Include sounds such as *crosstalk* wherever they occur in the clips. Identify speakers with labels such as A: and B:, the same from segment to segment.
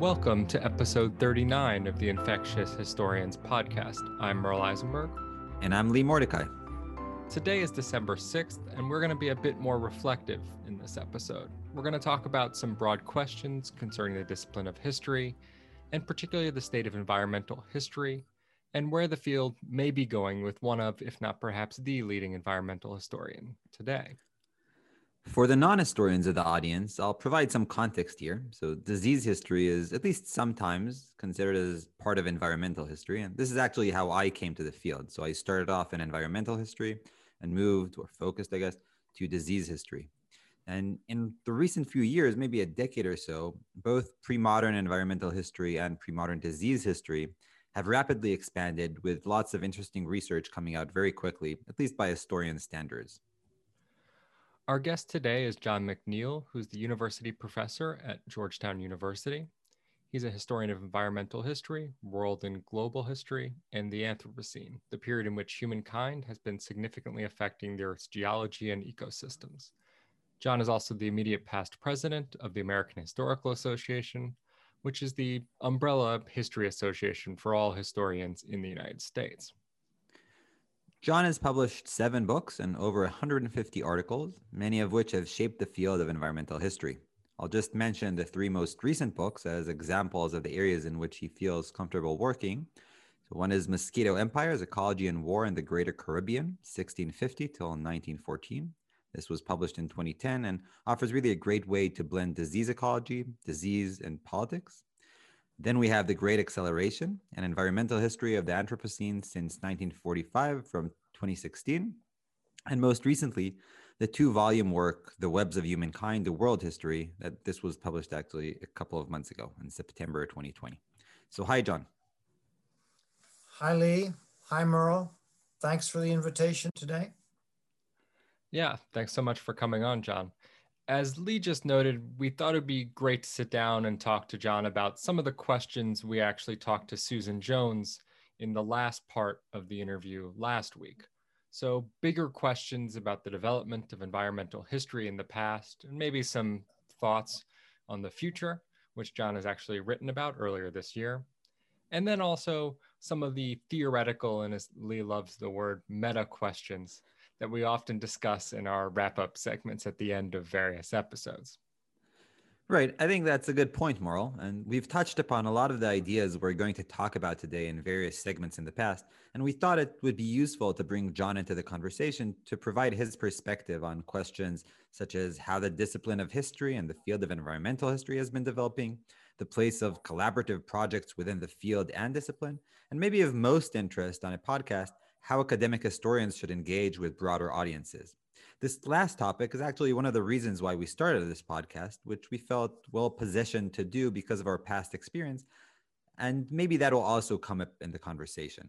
A: Welcome to episode 39 of the Infectious Historians podcast. I'm Merle Eisenberg.
B: And I'm Lee Mordecai.
A: Today is December 6th, and we're going to be a bit more reflective in this episode. We're going to talk about some broad questions concerning the discipline of history, and particularly the state of environmental history, and where the field may be going with one of, if not perhaps the leading environmental historian today.
B: For the non historians of the audience, I'll provide some context here. So, disease history is at least sometimes considered as part of environmental history. And this is actually how I came to the field. So, I started off in environmental history and moved or focused, I guess, to disease history. And in the recent few years, maybe a decade or so, both pre modern environmental history and pre modern disease history have rapidly expanded with lots of interesting research coming out very quickly, at least by historian standards.
A: Our guest today is John McNeill, who's the university professor at Georgetown University. He's a historian of environmental history, world and global history, and the Anthropocene, the period in which humankind has been significantly affecting the Earth's geology and ecosystems. John is also the immediate past president of the American Historical Association, which is the umbrella history association for all historians in the United States.
B: John has published seven books and over 150 articles, many of which have shaped the field of environmental history. I'll just mention the three most recent books as examples of the areas in which he feels comfortable working. So one is Mosquito Empires, Ecology and War in the Greater Caribbean, 1650 till 1914. This was published in 2010 and offers really a great way to blend disease ecology, disease, and politics. Then we have the Great Acceleration, an environmental history of the Anthropocene since 1945 from 2016. And most recently, the two volume work, The Webs of Humankind, The World History, that this was published actually a couple of months ago in September 2020. So, hi, John.
C: Hi, Lee. Hi, Merle. Thanks for the invitation today.
A: Yeah, thanks so much for coming on, John as Lee just noted, we thought it'd be great to sit down and talk to John about some of the questions we actually talked to Susan Jones in the last part of the interview last week. So, bigger questions about the development of environmental history in the past, and maybe some thoughts on the future, which John has actually written about earlier this year. And then also some of the theoretical, and as Lee loves the word, meta questions that we often discuss in our wrap up segments at the end of various episodes.
B: Right. I think that's a good point, Merle. And we've touched upon a lot of the ideas we're going to talk about today in various segments in the past. And we thought it would be useful to bring John into the conversation to provide his perspective on questions such as how the discipline of history and the field of environmental history has been developing, the place of collaborative projects within the field and discipline, and maybe of most interest on a podcast, how academic historians should engage with broader audiences. This last topic is actually one of the reasons why we started this podcast, which we felt well positioned to do because of our past experience. And maybe that will also come up in the conversation.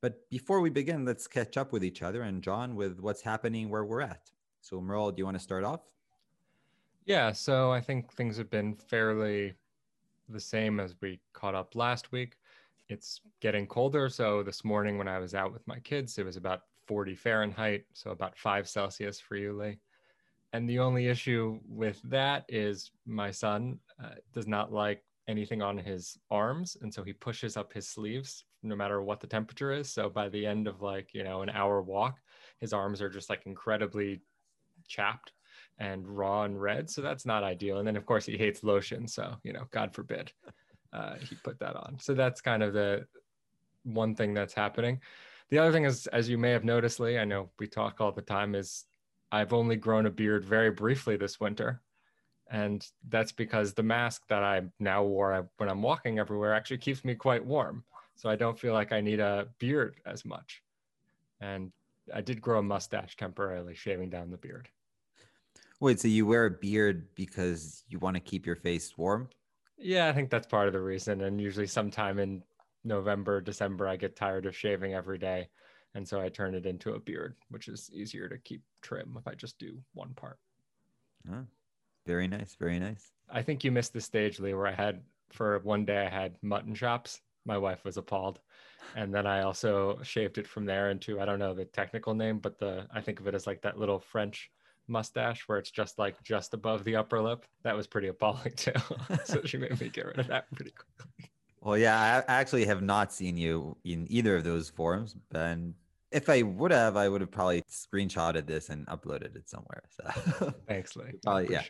B: But before we begin, let's catch up with each other and John with what's happening where we're at. So, Merle, do you want to start off?
A: Yeah, so I think things have been fairly the same as we caught up last week it's getting colder. So this morning when I was out with my kids, it was about 40 Fahrenheit, so about five Celsius for you, Lee. And the only issue with that is my son uh, does not like anything on his arms. And so he pushes up his sleeves no matter what the temperature is. So by the end of like, you know, an hour walk, his arms are just like incredibly chapped and raw and red. So that's not ideal. And then of course he hates lotion. So, you know, God forbid uh, he put that on. So that's kind of the one thing that's happening. The other thing is, as you may have noticed, Lee, I know we talk all the time, is I've only grown a beard very briefly this winter. And that's because the mask that I now wore when I'm walking everywhere actually keeps me quite warm. So I don't feel like I need a beard as much. And I did grow a mustache temporarily, shaving down the beard.
B: Wait, so you wear a beard because you want to keep your face warm?
A: Yeah, I think that's part of the reason. And usually, sometime in November, December, I get tired of shaving every day. And so I turn it into a beard, which is easier to keep trim if I just do one part.
B: Oh, very nice. Very nice.
A: I think you missed the stage, Lee, where I had for one day I had mutton chops. My wife was appalled. And then I also shaved it from there into I don't know the technical name, but the I think of it as like that little French mustache where it's just like just above the upper lip. That was pretty appalling too. *laughs* so she made me get rid of that pretty quickly.
B: Well, yeah, I actually have not seen you in either of those forums, and if I would have, I would have probably screenshotted this and uploaded it somewhere. So *laughs*
A: thanks, Lee.
B: Probably, yeah.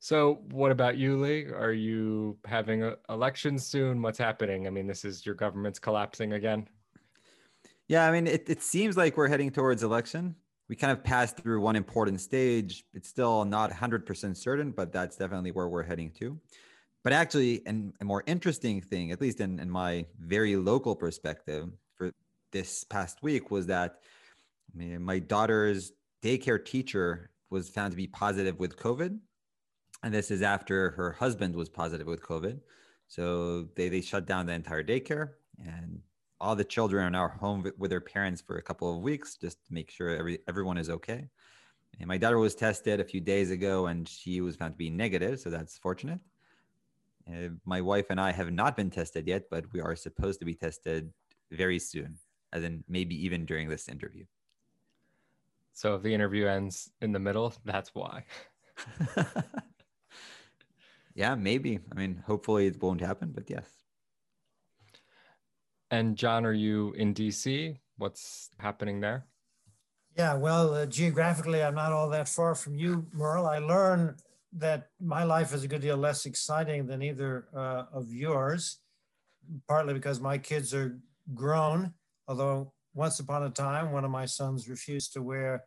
A: so, what about you, Lee? Are you having a, elections soon? What's happening? I mean, this is your government's collapsing again.
B: Yeah, I mean, it, it seems like we're heading towards election. We kind of passed through one important stage. It's still not 100% certain, but that's definitely where we're heading to. But actually, and a more interesting thing, at least in, in my very local perspective, for this past week was that my daughter's daycare teacher was found to be positive with COVID. And this is after her husband was positive with COVID. So they, they shut down the entire daycare and all the children are now home with their parents for a couple of weeks just to make sure every, everyone is okay. And my daughter was tested a few days ago and she was found to be negative. So that's fortunate. Uh, my wife and I have not been tested yet, but we are supposed to be tested very soon as in maybe even during this interview.
A: So if the interview ends in the middle, that's why. *laughs*
B: yeah, maybe. I mean, hopefully it won't happen, but yes.
A: And John, are you in DC? What's happening there?
C: Yeah, well, uh, geographically, I'm not all that far from you, Merle. I learn that my life is a good deal less exciting than either uh, of yours, partly because my kids are grown Although once upon a time, one of my sons refused to wear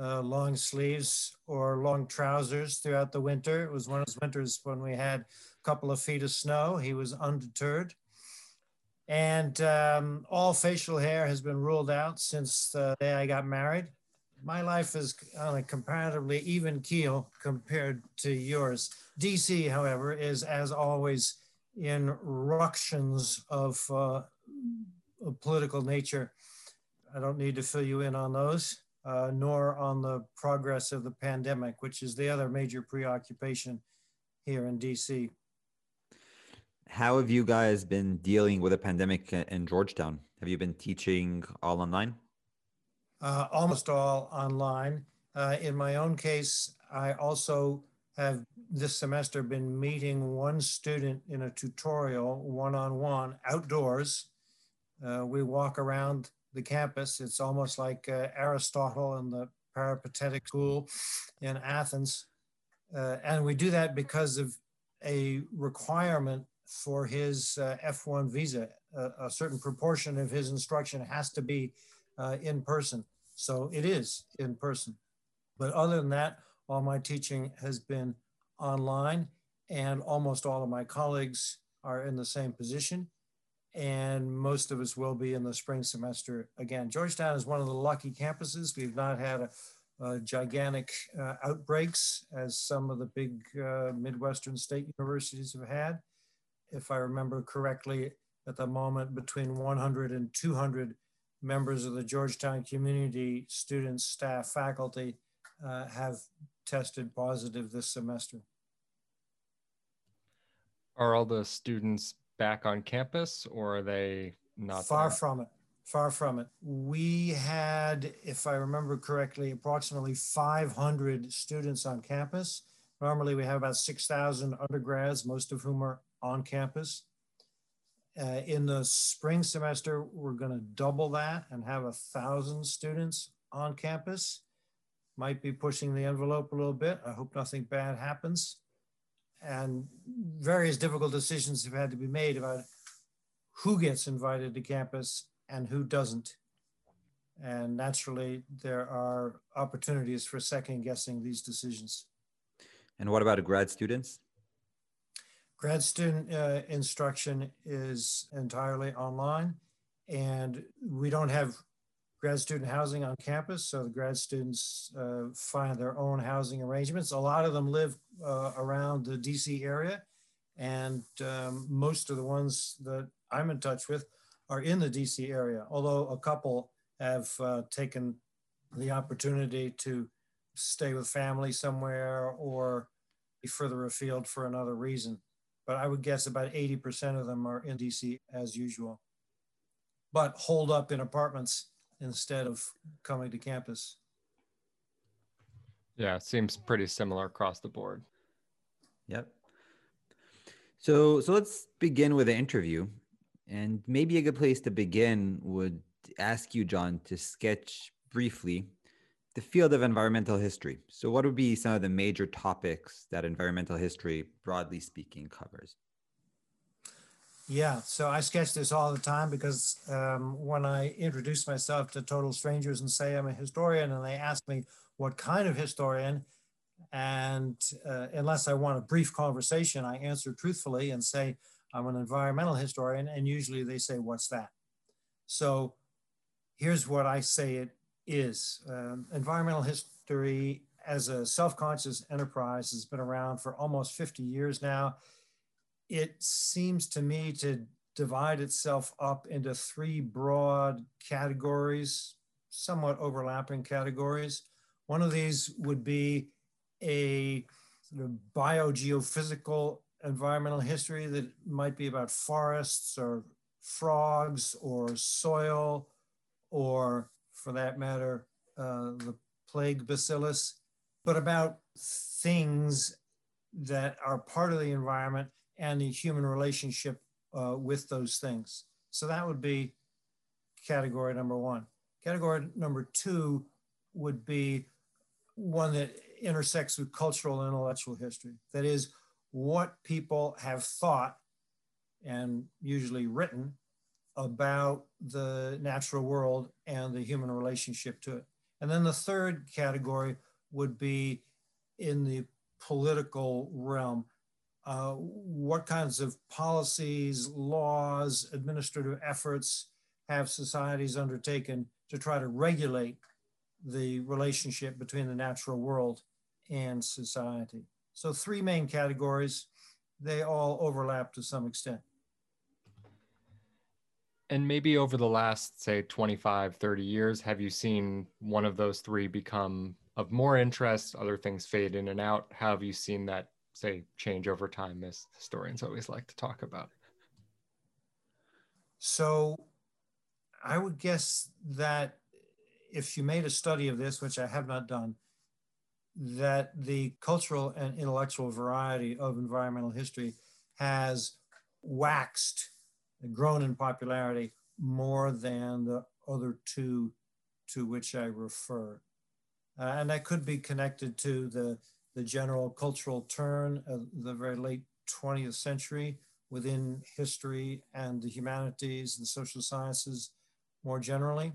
C: uh, long sleeves or long trousers throughout the winter. It was one of those winters when we had a couple of feet of snow. He was undeterred. And um, all facial hair has been ruled out since the day I got married. My life is on a comparatively even keel compared to yours. DC, however, is as always in ructions of uh, political nature. I don't need to fill you in on those, uh, nor on the progress of the pandemic, which is the other major preoccupation here in DC.
B: How have you guys been dealing with a pandemic in Georgetown? Have you been teaching all online?
C: Uh, almost all online. Uh, in my own case, I also have this semester been meeting one student in a tutorial one on one outdoors uh, we walk around the campus. It's almost like uh, Aristotle and the peripatetic school in Athens. Uh, and we do that because of a requirement for his uh, F1 visa. a certain proportion of his instruction has to be uh, in person. So it is in person. But other than that, all my teaching has been online, and almost all of my colleagues are in the same position and most of us will be in the spring semester again. Georgetown is one of the lucky campuses. We've not had a, a gigantic uh, outbreaks as some of the big uh, Midwestern state universities have had. If I remember correctly, at the moment, between 100 and 200 members of the Georgetown community, students, staff, faculty uh, have tested positive this semester.
A: Are all the students back on campus or are they not
C: far there? from it far from it we had if i remember correctly approximately 500 students on campus normally we have about 6000 undergrads most of whom are on campus uh, in the spring semester we're going to double that and have a thousand students on campus might be pushing the envelope a little bit i hope nothing bad happens and various difficult decisions have had to be made about who gets invited to campus and who doesn't. And naturally, there are opportunities for second guessing these decisions.
B: And what about grad students?
C: Grad student uh, instruction is entirely online, and we don't have grad student housing on campus. So the grad students uh, find their own housing arrangements. A lot of them live uh, around the DC area. And um, most of the ones that I'm in touch with are in the DC area, although a couple have uh, taken the opportunity to stay with family somewhere or be further afield for another reason. But I would guess about 80% of them are in DC as usual, but holed up in apartments instead of coming to campus.
A: Yeah, it seems pretty similar across the board.
B: Yep. So so let's begin with an interview. And maybe a good place to begin would ask you, John, to sketch briefly the field of environmental history. So, what would be some of the major topics that environmental history, broadly speaking, covers?
C: Yeah, so I sketch this all the time because um, when I introduce myself to total strangers and say I'm a historian, and they ask me what kind of historian, and uh, unless I want a brief conversation, I answer truthfully and say I'm an environmental historian, and usually they say, What's that? So here's what I say it is um, environmental history as a self conscious enterprise has been around for almost 50 years now it seems to me to divide itself up into three broad categories, somewhat overlapping categories. One of these would be a sort of biogeophysical environmental history that might be about forests or frogs or soil or, for that matter, uh, the plague bacillus, but about things that are part of the environment and the human relationship uh, with those things. So that would be category number one. Category number two would be one that intersects with cultural and intellectual history. That is, what people have thought and usually written about the natural world and the human relationship to it. And then the third category would be in the political realm. Uh, what kinds of policies, laws, administrative efforts have societies undertaken to try to regulate the relationship between the natural world and society? So, three main categories, they all overlap to some extent.
A: And maybe over the last, say, 25, 30 years, have you seen one of those three become of more interest, other things fade in and out? How have you seen that say change over time as historians always like to talk about
C: so i would guess that if you made a study of this which i have not done that the cultural and intellectual variety of environmental history has waxed grown in popularity more than the other two to which I refer. Uh, and that could be connected to the the general cultural turn of the very late 20th century within history and the humanities and social sciences more generally.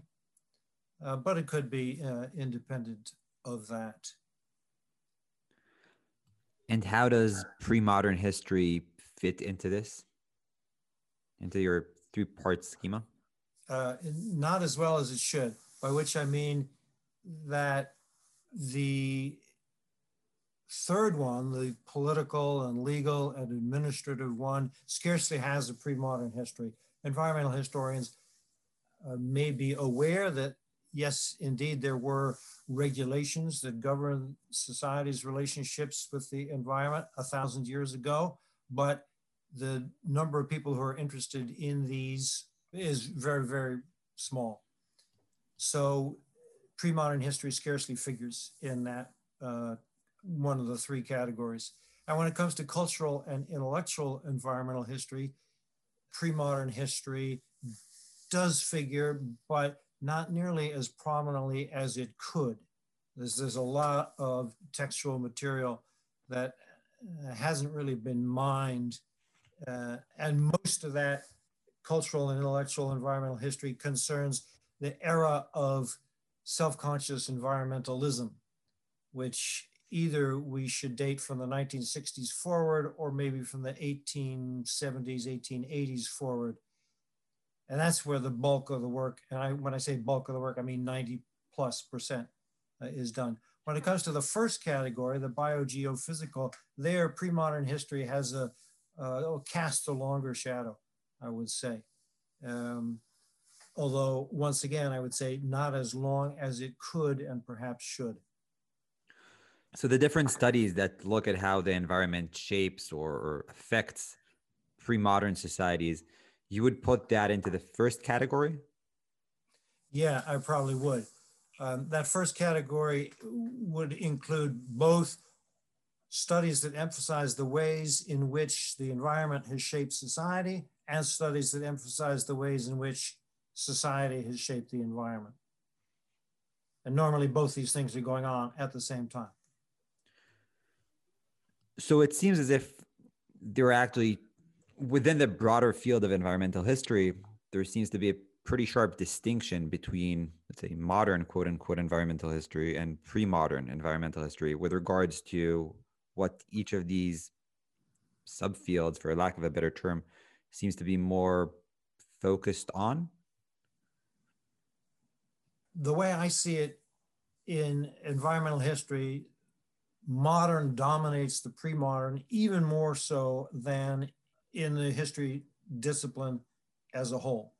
C: Uh, but it could be uh, independent of that.
B: And how does pre modern history fit into this, into your three part schema?
C: Uh, not as well as it should, by which I mean that the third one, the political and legal and administrative one, scarcely has a pre modern history. Environmental historians uh, may be aware that, yes, indeed, there were regulations that govern society's relationships with the environment a thousand years ago, but the number of people who are interested in these is very, very small. So pre modern history scarcely figures in that uh, one of the three categories. And when it comes to cultural and intellectual environmental history, pre-modern history does figure, but not nearly as prominently as it could. There's, there's a lot of textual material that hasn't really been mined. Uh, and most of that cultural and intellectual environmental history concerns the era of self-conscious environmentalism, which either we should date from the 1960s forward or maybe from the 1870s, 1880s forward. And that's where the bulk of the work, and I, when I say bulk of the work, I mean 90 plus percent uh, is done. When it comes to the first category, the biogeophysical, there pre-modern history has a uh, cast a longer shadow, I would say. Um, although once again, I would say not as long as it could and perhaps should.
B: So the different studies that look at how the environment shapes or, or affects pre-modern societies, you would put that into the first category?
C: Yeah, I probably would. Um, that first category would include both studies that emphasize the ways in which the environment has shaped society and studies that emphasize the ways in which society has shaped the environment. And normally both these things are going on at the same time.
B: So it seems as if there are actually, within the broader field of environmental history, there seems to be a pretty sharp distinction between, let's say, modern quote unquote environmental history and pre modern environmental history with regards to what each of these subfields, for lack of a better term, seems to be more focused on?
C: The way I see it in environmental history, modern dominates the pre modern even more so than in the history discipline as a whole.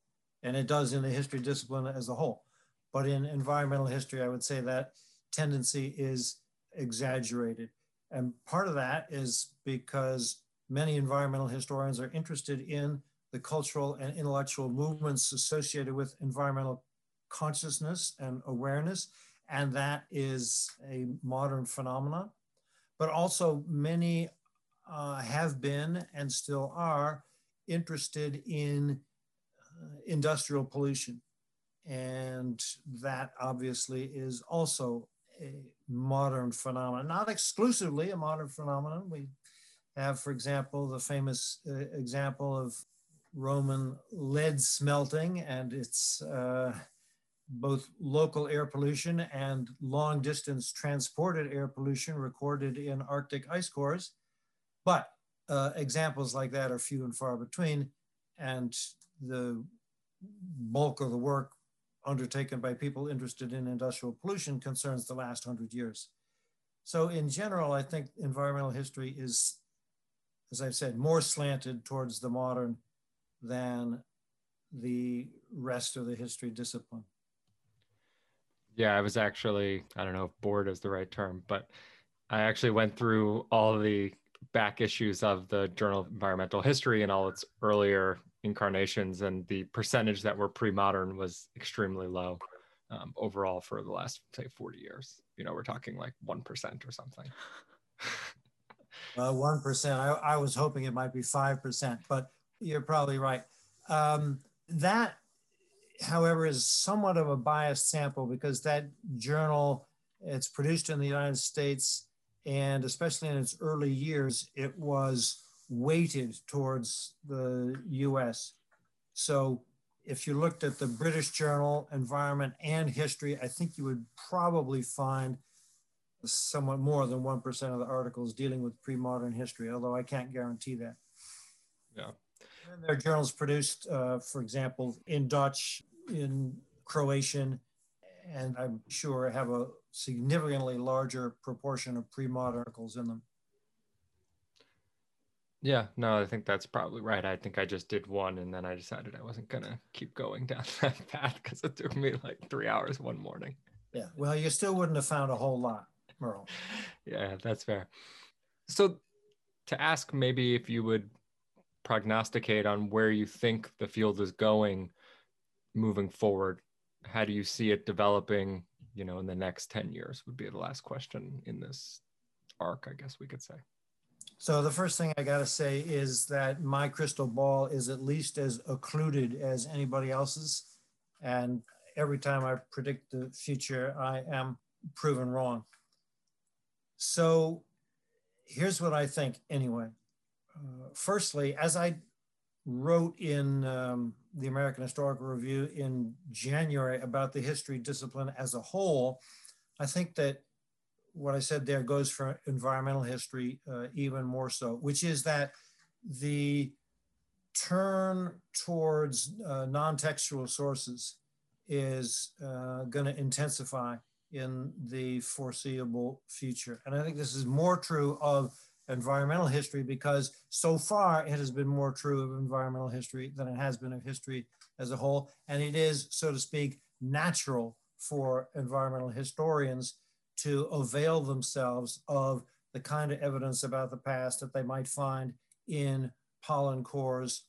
C: And it does in the history discipline as a whole. But in environmental history, I would say that tendency is exaggerated. And part of that is because many environmental historians are interested in the cultural and intellectual movements associated with environmental consciousness and awareness. And that is a modern phenomenon. But also, many uh, have been and still are interested in uh, industrial pollution. And that obviously is also a modern phenomenon, not exclusively a modern phenomenon. We have, for example, the famous uh, example of Roman lead smelting and its uh, both local air pollution and long distance transported air pollution recorded in Arctic ice cores. But uh, examples like that are few and far between. And the bulk of the work undertaken by people interested in industrial pollution concerns the last hundred years. So in general, I think environmental history is, as I've said, more slanted towards the modern than the rest of the history discipline.
A: Yeah, I was actually, I don't know if bored is the right term, but I actually went through all the back issues of the Journal of Environmental History and all its earlier incarnations, and the percentage that were pre-modern was extremely low um, overall for the last say 40 years. You know, we're talking like one percent or something. *laughs*
C: uh, one percent. I, I was hoping it might be five percent, but you're probably right. Um, that, however, is somewhat of a biased sample because that journal it's produced in the United States, and especially in its early years, it was weighted towards the US. So if you looked at the British Journal, Environment and History, I think you would probably find somewhat more than 1% of the articles dealing with pre-modern history, although I can't guarantee that.
A: Yeah.
C: And their journals produced, uh, for example, in Dutch, in Croatian, and I'm sure have a significantly larger proportion of pre-modern articles in them.
A: Yeah, no, I think that's probably right. I think I just did one and then I decided I wasn't going to keep going down *laughs* that path because it took me like three hours one morning.
C: Yeah, well, you still wouldn't have found a whole lot, Merle. *laughs*
A: yeah, that's fair. So, to ask maybe if you would prognosticate on where you think the field is going moving forward, how do you see it developing, you know, in the next 10 years would be the last question in this arc, I guess we could say.
C: So the first thing I got to say is that my crystal ball is at least as occluded as anybody else's. And every time I predict the future, I am proven wrong. So here's what I think anyway. Uh, firstly, as I wrote in um, the American Historical Review in January about the history discipline as a whole, I think that what I said there goes for environmental history uh, even more so, which is that the turn towards uh, non-textual sources is uh, going to intensify in the foreseeable future. And I think this is more true of environmental history because so far it has been more true of environmental history than it has been of history as a whole. And it is, so to speak, natural for environmental historians to avail themselves of the kind of evidence about the past that they might find in pollen cores,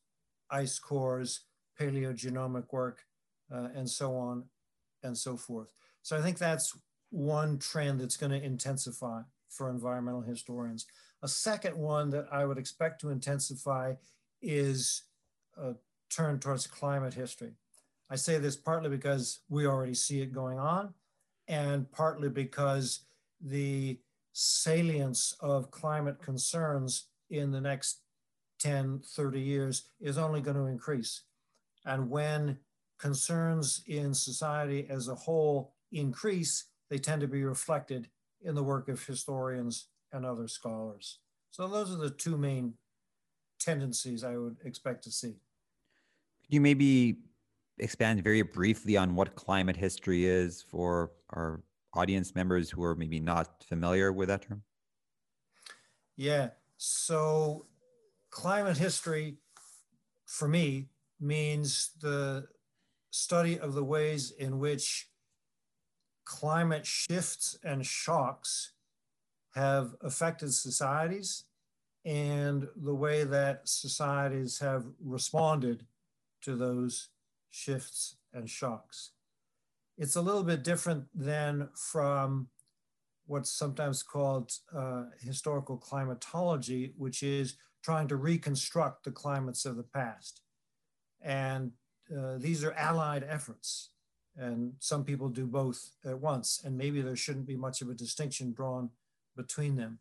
C: ice cores, paleogenomic work, uh, and so on and so forth. So I think that's one trend that's going to intensify for environmental historians. A second one that I would expect to intensify is a turn towards climate history. I say this partly because we already see it going on, and partly because the salience of climate concerns in the next 10, 30 years is only going to increase. And when concerns in society as a whole increase, they tend to be reflected in the work of historians and other scholars. So those are the two main tendencies I would expect to see.
B: Could you maybe expand very briefly on what climate history is for our audience members who are maybe not familiar with that term?
C: Yeah. So climate history for me means the study of the ways in which climate shifts and shocks have affected societies and the way that societies have responded to those shifts and shocks. It's a little bit different than from what's sometimes called uh, historical climatology, which is trying to reconstruct the climates of the past. And uh, these are allied efforts. And some people do both at once. And maybe there shouldn't be much of a distinction drawn between them.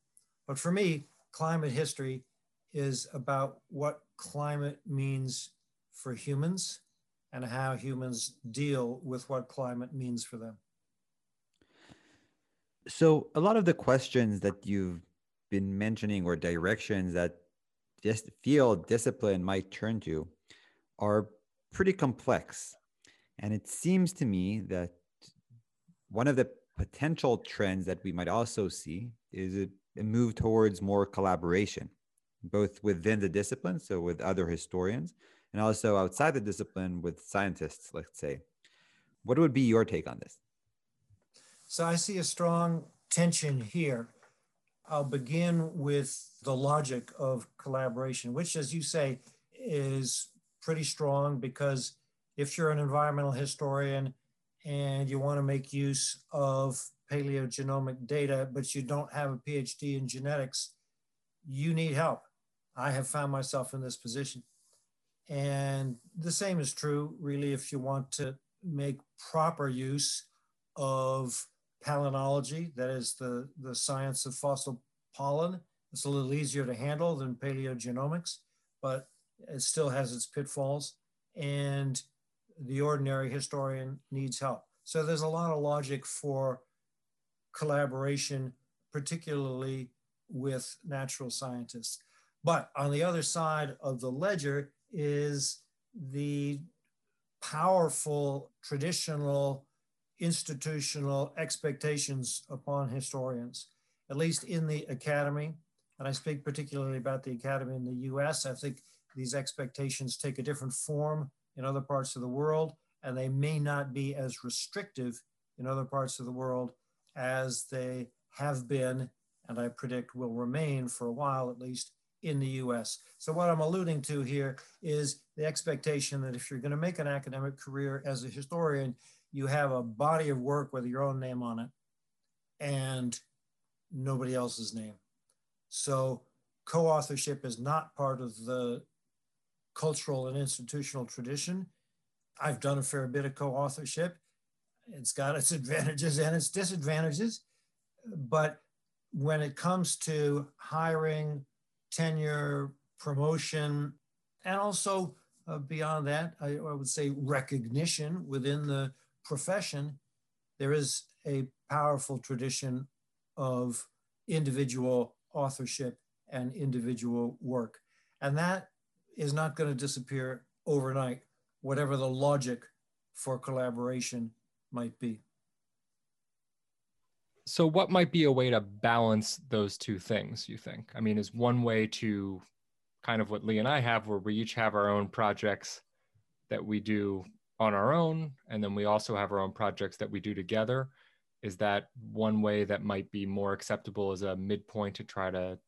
C: But for me, climate history is about what climate means for humans and how humans deal with what climate means for them.
B: So, a lot of the questions that you've been mentioning or directions that this field discipline might turn to are pretty complex. And it seems to me that one of the potential trends that we might also see is it, a move towards more collaboration, both within the discipline, so with other historians, and also outside the discipline with scientists, let's say. What would be your take on this?
C: So I see a strong tension here. I'll begin with the logic of collaboration, which, as you say, is pretty strong because if you're an environmental historian and you want to make use of paleogenomic data, but you don't have a PhD in genetics, you need help. I have found myself in this position. And the same is true, really, if you want to make proper use of palynology, that is the, the science of fossil pollen. It's a little easier to handle than paleogenomics, but it still has its pitfalls. And the ordinary historian needs help. So there's a lot of logic for collaboration, particularly with natural scientists. But on the other side of the ledger is the powerful traditional institutional expectations upon historians, at least in the academy. And I speak particularly about the academy in the US. I think these expectations take a different form in other parts of the world, and they may not be as restrictive in other parts of the world as they have been, and I predict will remain for a while at least in the US. So, what I'm alluding to here is the expectation that if you're going to make an academic career as a historian, you have a body of work with your own name on it and nobody else's name. So, co authorship is not part of the cultural and institutional tradition. I've done a fair bit of co authorship. It's got its advantages and its disadvantages. But when it comes to hiring tenure, promotion, and also uh, beyond that, I, I would say recognition within the profession, there is a powerful tradition of individual authorship and individual work. And that is not going to disappear overnight, whatever the logic for collaboration might be.
A: So, what might be a way to balance those two things, you think? I mean, is one way to kind of what Lee and I have, where we each have our own projects that we do on our own, and then we also have our own projects that we do together. Is that one way that might be more acceptable as a midpoint to try to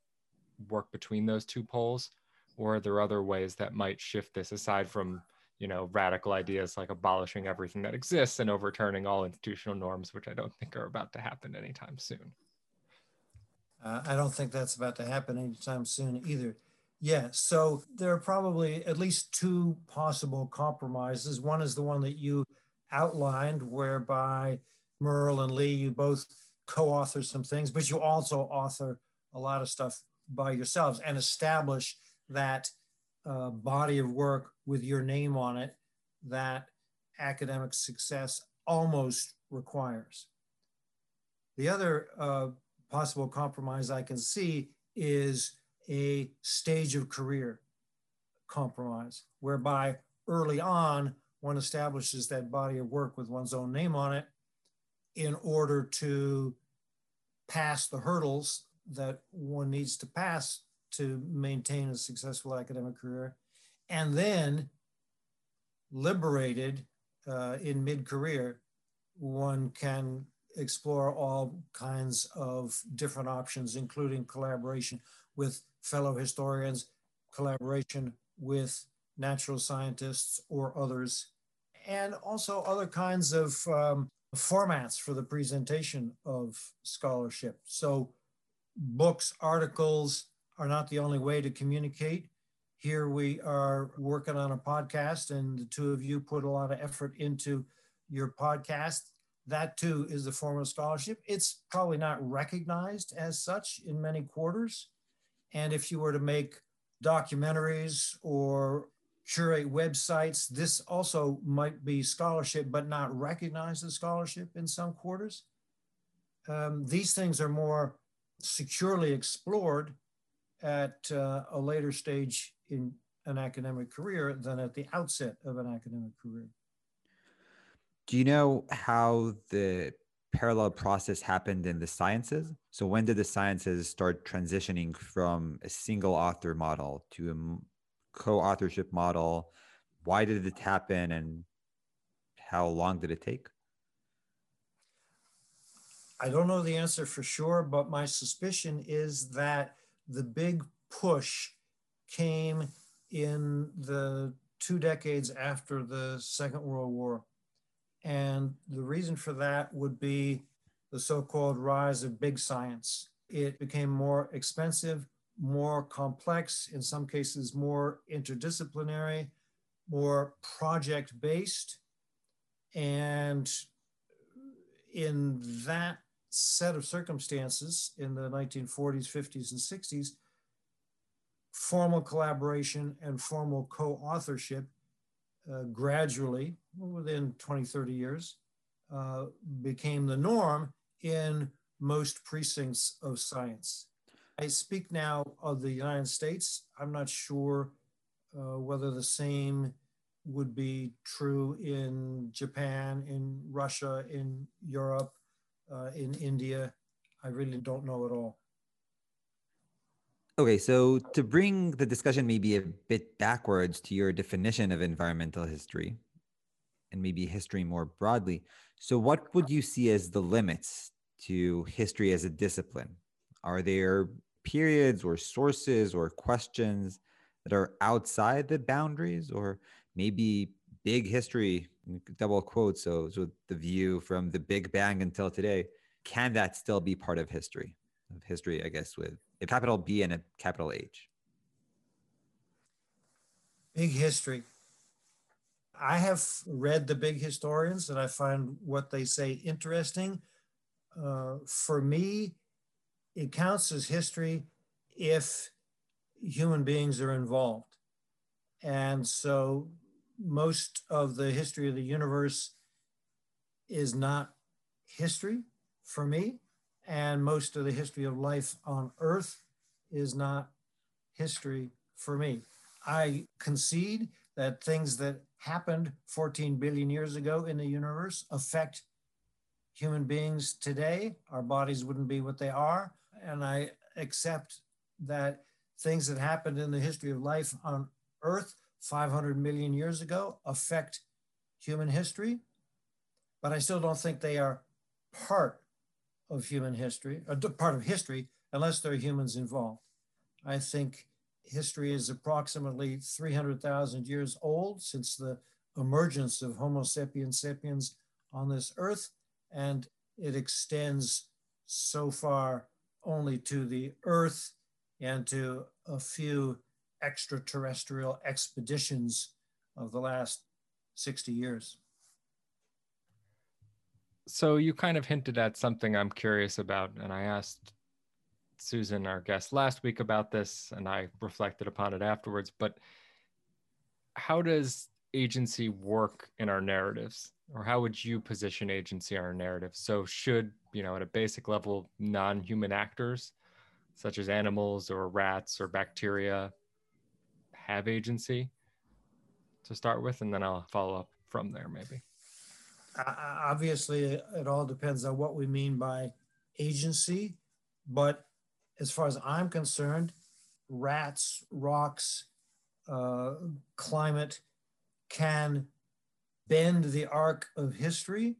A: work between those two poles? Or are there other ways that might shift this aside from you know, radical ideas like abolishing everything that exists and overturning all institutional norms, which I don't think are about to happen anytime soon.
C: Uh, I don't think that's about to happen anytime soon either. Yeah, so there are probably at least two possible compromises. One is the one that you outlined, whereby Merle and Lee, you both co author some things, but you also author a lot of stuff by yourselves and establish that uh, body of work with your name on it that academic success almost requires. The other uh, possible compromise I can see is a stage of career compromise, whereby early on one establishes that body of work with one's own name on it in order to pass the hurdles that one needs to pass to maintain a successful academic career. And then, liberated uh, in mid career, one can explore all kinds of different options, including collaboration with fellow historians, collaboration with natural scientists or others, and also other kinds of um, formats for the presentation of scholarship. So, books, articles are not the only way to communicate. Here we are working on a podcast, and the two of you put a lot of effort into your podcast. That too is a form of scholarship. It's probably not recognized as such in many quarters. And if you were to make documentaries or curate websites, this also might be scholarship, but not recognized as scholarship in some quarters. Um, these things are more securely explored at uh, a later stage in an academic career than at the outset of an academic career.
B: Do you know how the parallel process happened in the sciences? So, when did the sciences start transitioning from a single author model to a co authorship model? Why did it happen and how long did it take?
C: I don't know the answer for sure, but my suspicion is that the big push came in the two decades after the Second World War. And the reason for that would be the so called rise of big science. It became more expensive, more complex, in some cases, more interdisciplinary, more project based. And in that set of circumstances in the 1940s, 50s, and 60s, formal collaboration and formal co authorship uh, gradually, within 20, 30 years, uh, became the norm in most precincts of science. I speak now of the United States. I'm not sure uh, whether the same would be true in Japan, in Russia, in Europe, uh, in India. I really don't know at all.
B: Okay, so to bring the discussion maybe a bit backwards to your definition of environmental history and maybe history more broadly. So, what would you see as the limits to history as a discipline? Are there periods or sources or questions that are outside the boundaries, or maybe big history double quote so so the view from the big bang until today can that still be part of history of history i guess with a capital b and a capital h.
C: Big history. I have read the big historians and i find what they say interesting. Uh, for me it counts as history if human beings are involved. And so most of the history of the universe is not history for me, and most of the history of life on Earth is not history for me. I concede that things that happened 14 billion years ago in the universe affect human beings today. Our bodies wouldn't be what they are. And I accept that things that happened in the history of life on Earth 500 million years ago affect human history, but I still don't think they are part of human history, or part of history, unless there are humans involved. I think history is approximately 300,000 years old since the emergence of Homo sapiens sapiens on this earth, and it extends so far only to the earth and to a few extraterrestrial expeditions of the last 60 years.
A: So you kind of hinted at something I'm curious about, and I asked Susan, our guest, last week about this, and I reflected upon it afterwards. But how does agency work in our narratives? Or how would you position agency in our narrative? So, should, you know, at a basic level, non human actors, such as animals or rats or bacteria, have agency to start with? And then I'll follow up from there, maybe.
C: Obviously, it all depends on what we mean by agency. But as far as I'm concerned, rats, rocks, uh, climate can bend the arc of history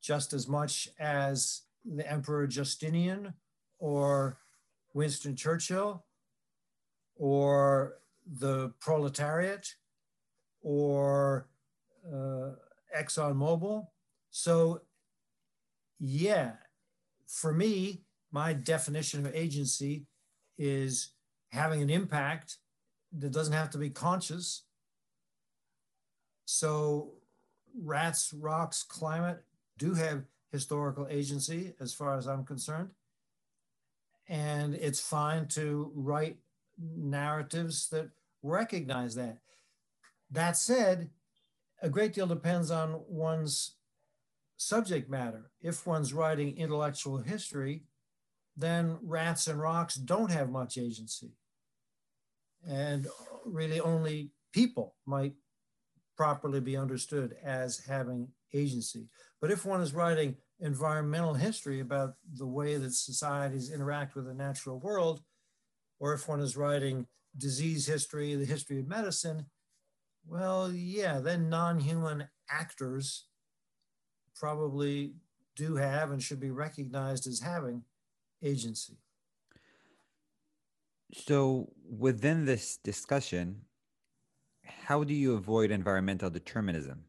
C: just as much as the Emperor Justinian or Winston Churchill or the proletariat or uh, ExxonMobil. So, yeah, for me, my definition of agency is having an impact that doesn't have to be conscious. So, rats, rocks, climate do have historical agency as far as I'm concerned. And it's fine to write narratives that recognize that. That said, a great deal depends on one's subject matter. If one's writing intellectual history, then rats and rocks don't have much agency. And really only people might properly be understood as having agency. But if one is writing environmental history about the way that societies interact with the natural world, or if one is writing disease history, the history of medicine, well, yeah, then non human actors probably do have and should be recognized as having agency.
B: So, within this discussion, how do you avoid environmental determinism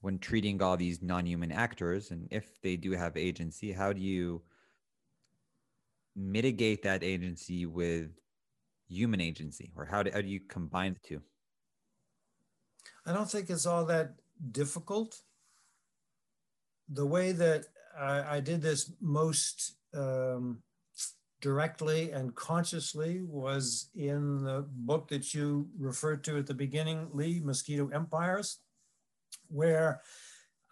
B: when treating all these non human actors? And if they do have agency, how do you mitigate that agency with human agency? Or how do, how do you combine the two?
C: I don't think it's all that difficult. The way that I, I did this most um, directly and consciously was in the book that you referred to at the beginning, Lee, Mosquito Empires, where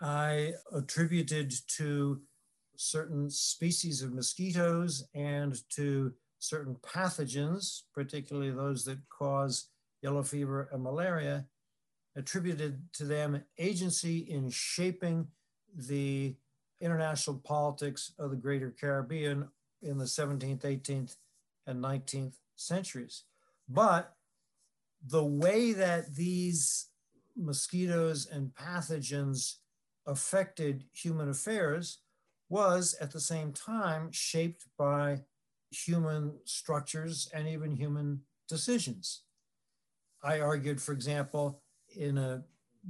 C: I attributed to certain species of mosquitoes and to certain pathogens, particularly those that cause yellow fever and malaria, attributed to them agency in shaping the international politics of the greater Caribbean in the 17th, 18th, and 19th centuries. But the way that these mosquitoes and pathogens affected human affairs was at the same time shaped by human structures and even human decisions. I argued, for example, in a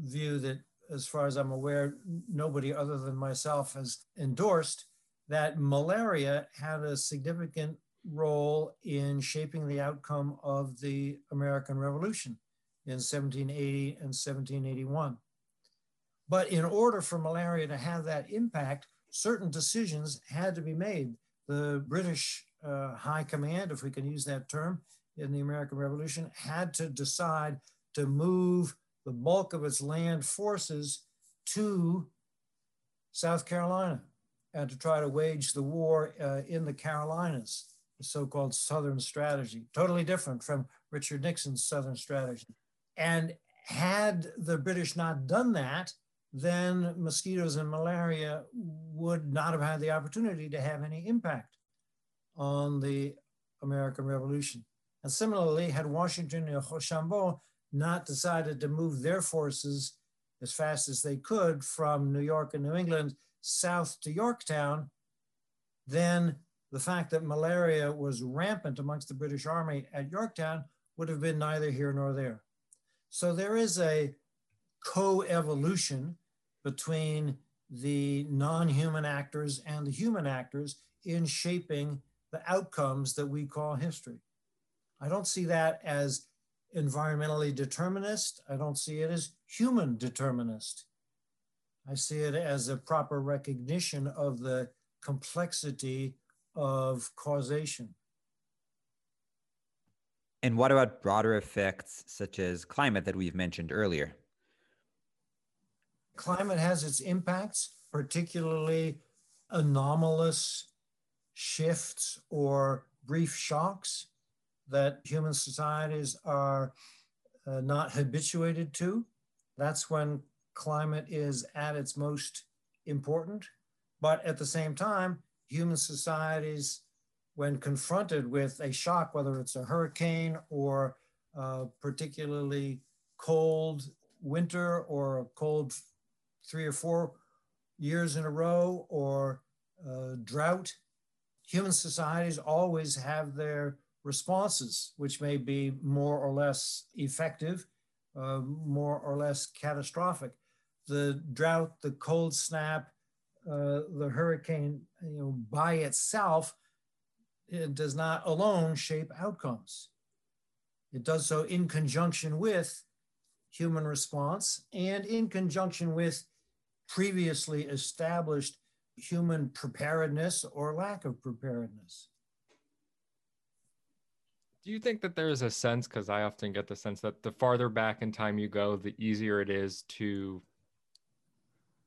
C: view that, as far as I'm aware, nobody other than myself has endorsed, that malaria had a significant role in shaping the outcome of the American Revolution in 1780 and 1781. But in order for malaria to have that impact, certain decisions had to be made. The British uh, High Command, if we can use that term, in the American Revolution, had to decide to move the bulk of its land forces to South Carolina and to try to wage the war uh, in the Carolinas, the so called Southern strategy, totally different from Richard Nixon's Southern strategy. And had the British not done that, then mosquitoes and malaria would not have had the opportunity to have any impact on the American Revolution. And similarly, had Washington and Rochambeau not decided to move their forces as fast as they could from New York and New England south to Yorktown, then the fact that malaria was rampant amongst the British Army at Yorktown would have been neither here nor there. So there is a co evolution between the non human actors and the human actors in shaping the outcomes that we call history. I don't see that as environmentally determinist. I don't see it as human determinist. I see it as a proper recognition of the complexity of causation.
B: And what about broader effects such as climate that we've mentioned earlier?
C: Climate has its impacts, particularly anomalous shifts or brief shocks that human societies are uh, not habituated to. That's when climate is at its most important. But at the same time, human societies, when confronted with a shock, whether it's a hurricane or a particularly cold winter or a cold three or four years in a row or drought, human societies always have their responses, which may be more or less effective, uh, more or less catastrophic. The drought, the cold snap, uh, the hurricane, you know, by itself, it does not alone shape outcomes. It does so in conjunction with human response and in conjunction with previously established human preparedness or lack of preparedness.
A: Do you think that there is a sense, because I often get the sense that the farther back in time you go, the easier it is to,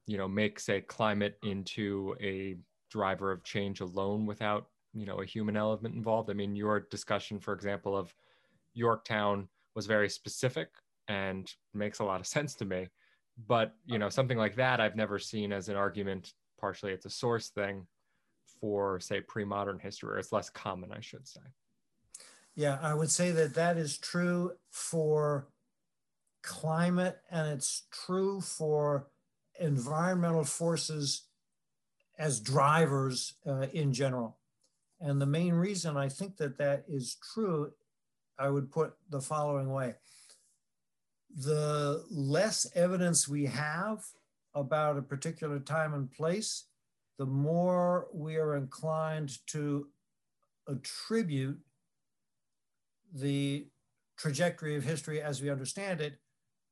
A: you know, make, say, climate into a driver of change alone without, you know, a human element involved? I mean, your discussion, for example, of Yorktown was very specific and makes a lot of *laughs* sense to me. But, you know, something like that I've never seen as an argument, partially it's a source thing for, say, pre modern history, or it's less common, I should say.
C: Yeah, I would say that that is true for climate and it's true for environmental forces as drivers uh, in general. And the main reason I think that that is true, I would put the following way. The less evidence we have about a particular time and place, the more we are inclined to attribute the trajectory of history as we understand it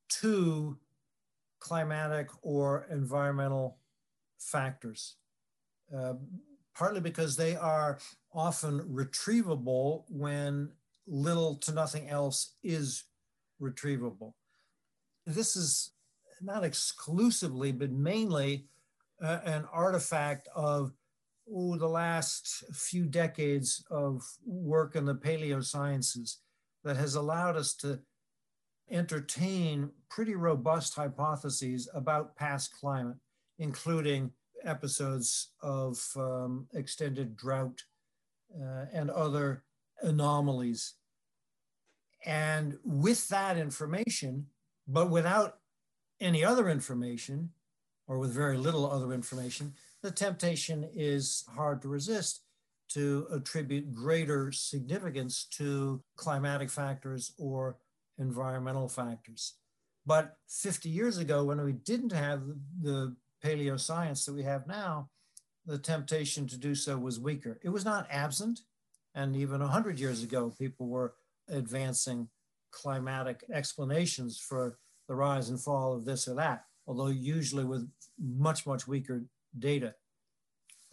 C: to climatic or environmental factors. Uh, partly because they are often retrievable when little to nothing else is retrievable. This is not exclusively, but mainly uh, an artifact of the last few decades of work in the paleosciences that has allowed us to entertain pretty robust hypotheses about past climate, including episodes of um, extended drought uh, and other anomalies. And with that information, but without any other information, or with very little other information, the temptation is hard to resist to attribute greater significance to climatic factors or environmental factors. But 50 years ago, when we didn't have the paleo science that we have now, the temptation to do so was weaker. It was not absent. And even 100 years ago, people were advancing climatic explanations for the rise and fall of this or that, although usually with much, much weaker data.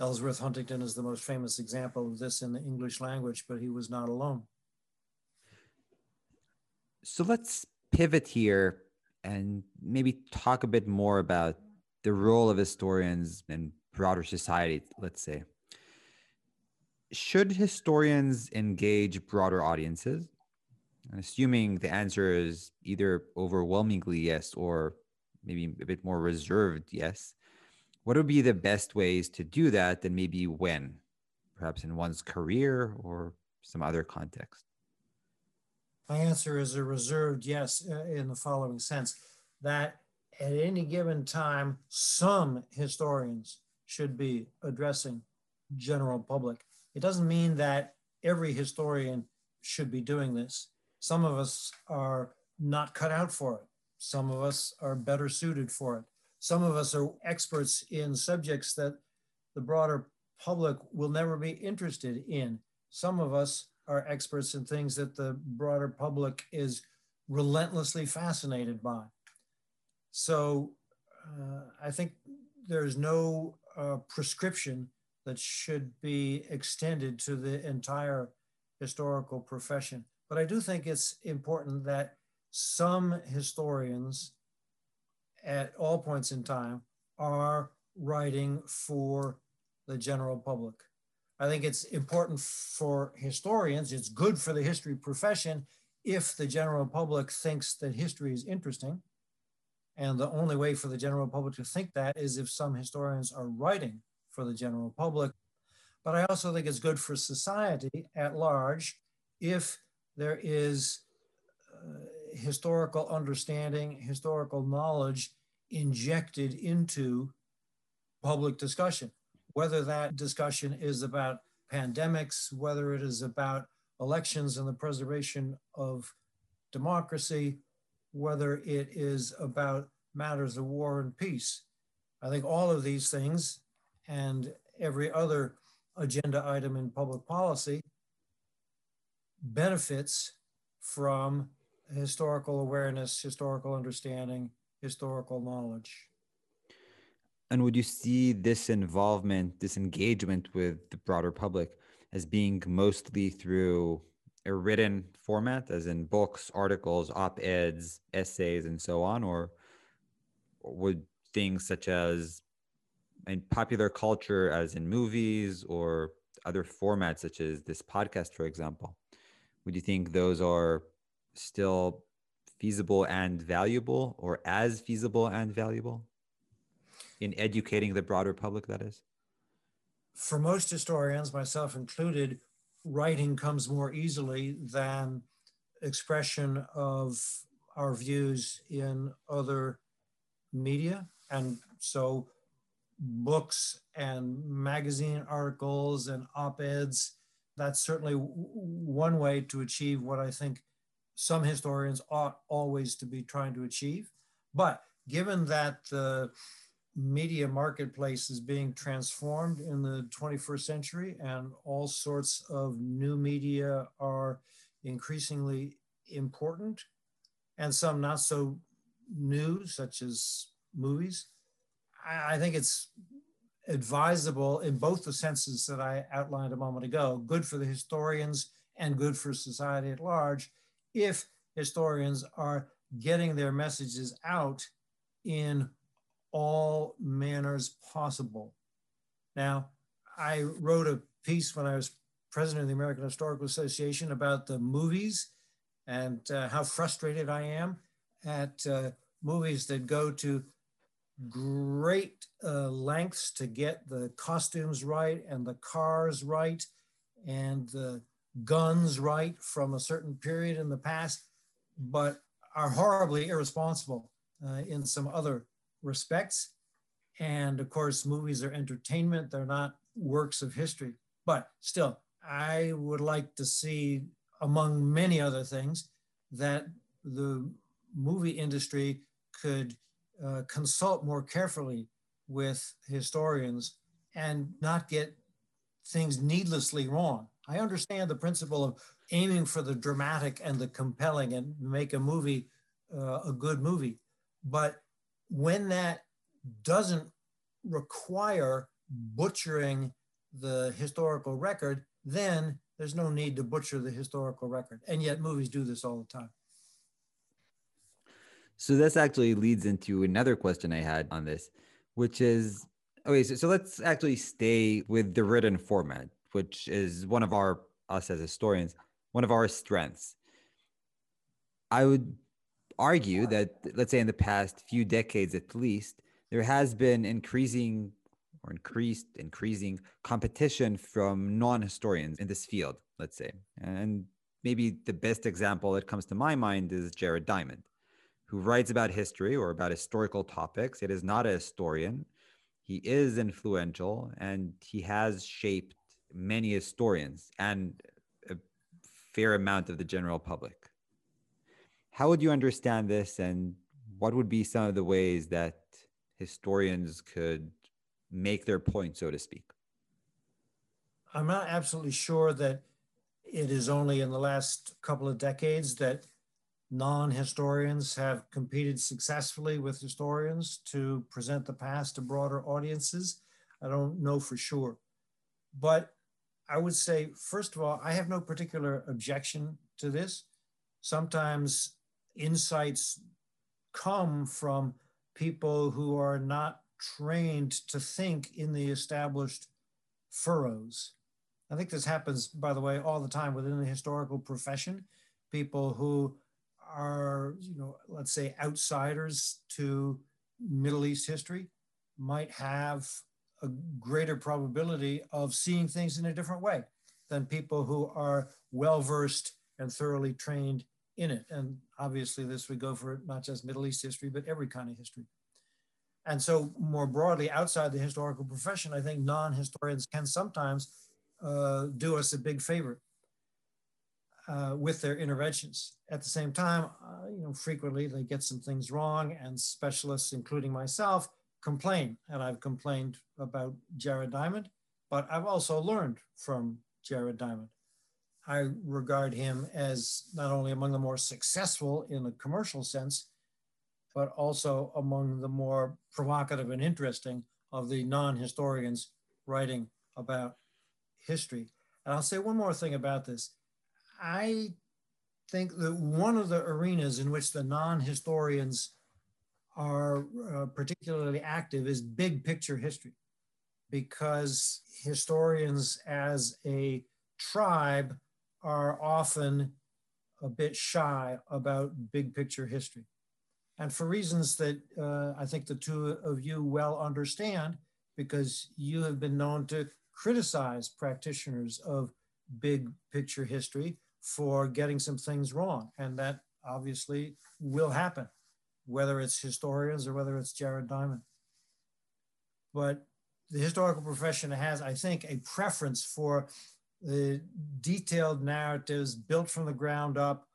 C: Ellsworth Huntington is the most famous example of this in the English language, but he was not alone.
B: So let's pivot here and maybe talk a bit more about the role of historians in broader society, let's say. Should historians engage broader audiences? assuming the answer is either overwhelmingly yes or maybe a bit more reserved yes, what would be the best ways to do that and maybe when perhaps in one's career or some other context
C: my answer is a reserved yes uh, in the following sense that at any given time some historians should be addressing general public it doesn't mean that every historian should be doing this Some of us are not cut out for it. Some of us are better suited for it. Some of us are experts in subjects that the broader public will never be interested in. Some of us are experts in things that the broader public is relentlessly fascinated by. So uh, I think there's no uh, prescription that should be extended to the entire historical profession. But I do think it's important that some historians at all points in time are writing for the general public. I think it's important for historians, it's good for the history profession if the general public thinks that history is interesting. And the only way for the general public to think that is if some historians are writing for the general public. But I also think it's good for society at large if there is uh, historical understanding, historical knowledge injected into public discussion, whether that discussion is about pandemics, whether it is about elections and the preservation of democracy, whether it is about matters of war and peace. I think all of these things and every other agenda item in public policy benefits from historical awareness, historical understanding, historical knowledge.
B: And would you see this involvement, this engagement with the broader public as being mostly through a written format, as in books, articles, op eds, essays, and so on? Or would things such as in popular culture, as in movies or other formats, such as this podcast, for example, would you think those are still feasible and valuable or as feasible and valuable? In educating the broader public that is?
C: For most historians myself included writing comes more easily than expression of our views in other media. And so books and magazine articles and op-eds that's certainly one way to achieve what i think some historians ought always to be trying to achieve. But given that the media marketplace is being transformed in the 21st century and all sorts of new media are increasingly important and some not so new, such as movies, I, think it's advisable in both the senses that I outlined a moment ago good for the historians and good for society at large if historians are getting their messages out in all manners possible. Now, I wrote a piece when I was president of the American Historical Association about the movies and uh, how frustrated I am at uh, movies that go to great uh, lengths to get the costumes right and the cars right and the guns right from a certain period in the past, but are horribly irresponsible uh, in some other respects. And of course, movies are entertainment, they're not works of history. But still, I would like to see, among many other things, that the movie industry could uh, consult more carefully with historians and not get things needlessly wrong. I understand the principle of aiming for the dramatic and the compelling and make a movie uh, a good movie. But when that doesn't require butchering the historical record, then there's no need to butcher the historical record. And yet movies do this all the time.
B: So this actually leads into another question I had on this, which is okay, so, so let's actually stay with the written format which is one of our us as historians one of our strengths. I would argue that let's say in the past few decades at least there has been increasing or increased increasing competition from non-historians in this field let's say. And maybe the best example that comes to my mind is jared diamond who writes about history or about historical topics. It is not a historian he is influential and he has shaped many historians and a fair amount of the general public. how would you understand this and what would be some of the ways that historians could make their point, so to speak?
C: I'm not absolutely sure that it is only in the last couple of decades that non-historians have competed successfully with historians to present the past to broader audiences. I don't know for sure. But I would say, first of all, I have no particular objection to this. Sometimes insights come from people who are not trained to think in the established furrows. I think this happens, by the way, all the time within the historical profession. People who are, you know, let's say outsiders to Middle East history might have a greater probability of seeing things in a different way than people who are well versed and thoroughly trained in it. And obviously, this would go for not just Middle East history, but every kind of history. And so, more broadly, outside the historical profession, I think non historians can sometimes uh, do us a big favor uh, with their interventions. At the same time, uh, you know, frequently they get some things wrong, and specialists, including myself, complain. And I've complained about Jared Diamond, but I've also learned from Jared Diamond. I regard him as not only among the more successful in a commercial sense, but also among the more provocative and interesting of the non historians writing about history. And I'll say one more thing about this. I think that one of the arenas in which the non historians are uh, particularly active is big picture history, because historians as a tribe are often a bit shy about big picture history. And for reasons that uh, I think the two of you well understand, because you have been known to criticize practitioners of big picture history for getting some things wrong. And that obviously will happen, whether it's historians or whether it's Jared Diamond. But the historical profession has, I think, a preference for the detailed narratives built from the ground up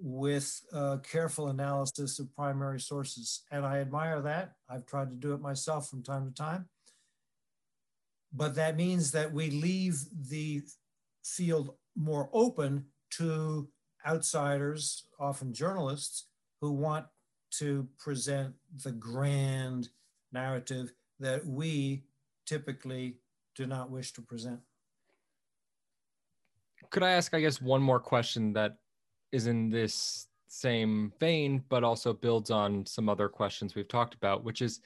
C: with uh, careful analysis of primary sources. And I admire that. I've tried to do it myself from time to time. But that means that we leave the field more open to outsiders, often journalists, who want to present the grand narrative that we typically do not wish to present.
A: Could I ask, I guess, one more question that is in this same vein, but also builds on some other questions we've talked about, which is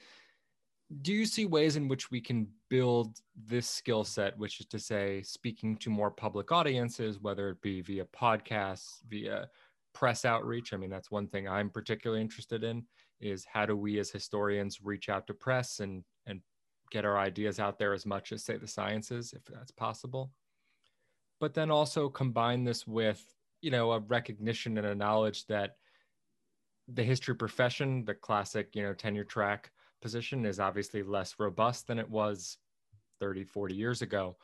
A: do you see ways in which we can build this skill set, which is to say, speaking to more public audiences, whether it be via podcasts, via press outreach? I mean, that's one thing I'm particularly interested in is how do we as historians reach out to press and and get our ideas out there as much as say the sciences, if that's possible. But then also combine this with you know a recognition and a knowledge that the history profession the classic you know tenure track position is obviously less robust than it was 30 40 years ago.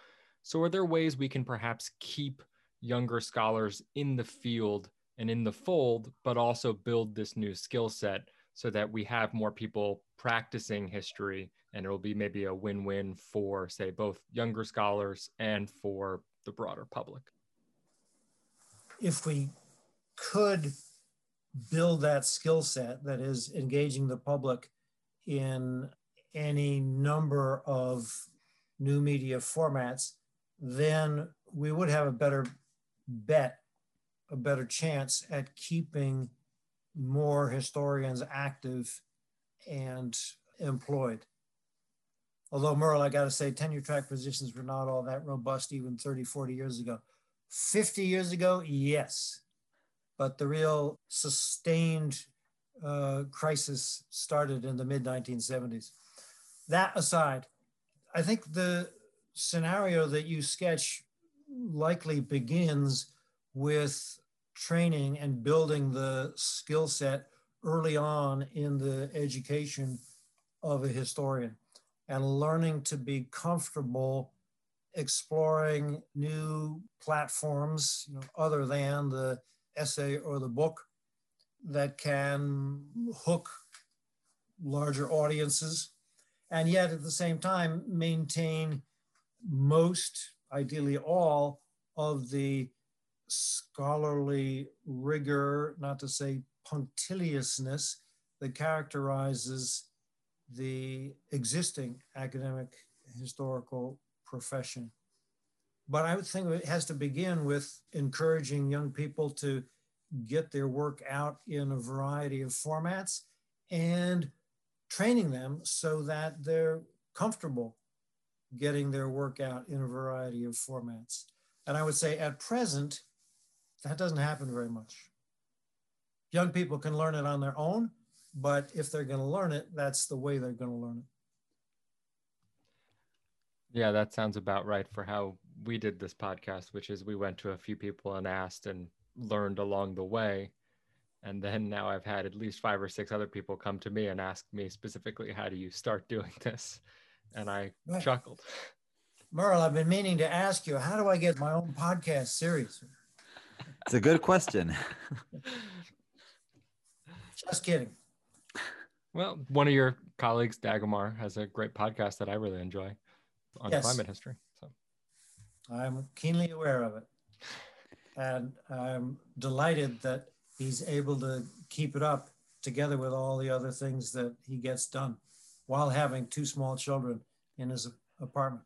A: So are there ways we can perhaps keep younger scholars in the field and in the fold but also build this new skill set so that we have more people practicing history and it will be maybe a win-win for say both younger scholars and for the broader public?
C: If we could build that skill set that is engaging the public in any number of new media formats, then we would have a better bet, a better chance at keeping more historians active and employed. Although Merle, I got to say, tenure track positions were not all that robust even 30, 40 years ago. 50 years ago, yes. But the real sustained uh, crisis started in the mid 1970s. That aside, I think the scenario that you sketch likely begins with training and building the skill set early on in the education of a historian and learning to be comfortable exploring new platforms you know, other than the essay or the book that can hook larger audiences and yet at the same time maintain most, ideally all, of the scholarly rigor, not to say punctiliousness, that characterizes the existing academic historical profession. But I would think it has to begin with encouraging young people to get their work out in a variety of formats and training them so that they're comfortable getting their work out in a variety of formats. And I would say at present, that doesn't happen very much. Young people can learn it on their own, but if they're going to learn it, that's the way they're going to learn it.
A: Yeah, that sounds about right for how we did this podcast, which is we went to a few people and asked and learned along the way. And then now I've had at least five or six other people come to me and ask me specifically, how do you start doing *laughs* this? And I right. chuckled.
C: Merle, I've been meaning to ask you, how do I get my own podcast series?
B: It's a good question. *laughs*
C: Just kidding.
A: Well, one of your colleagues, Dagomar, has a great podcast that I really enjoy on yes. climate history. So
C: I'm keenly aware of it. And I'm delighted that he's able to keep it up together with all the other things that he gets done while having two small children in his apartment.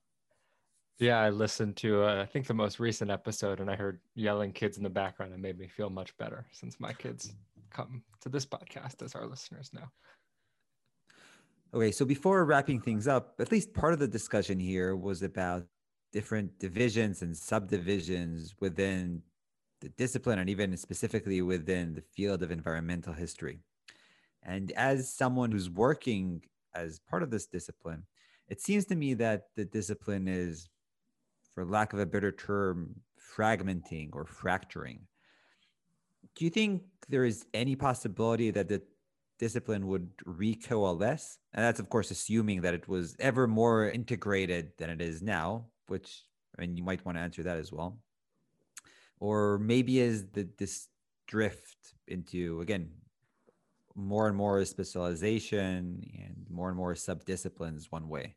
A: Yeah, I listened to uh, I think the most recent episode, and I heard yelling kids in the background, and made me feel much better since my kids come to this podcast as our listeners now.
B: Okay, so before wrapping things up, at least part of the discussion here was about different divisions and subdivisions within the discipline and even specifically within the field of environmental history. And as someone who's working as part of this discipline, it seems to me that the discipline is, for lack of a better term, fragmenting or fracturing. Do you think there is any possibility that the discipline would recoalesce. And that's, of course, assuming that it was ever more integrated than it is now, which I mean, you might want to answer that as well. Or maybe is the, this drift into, again, more and more specialization and more and more subdisciplines one way?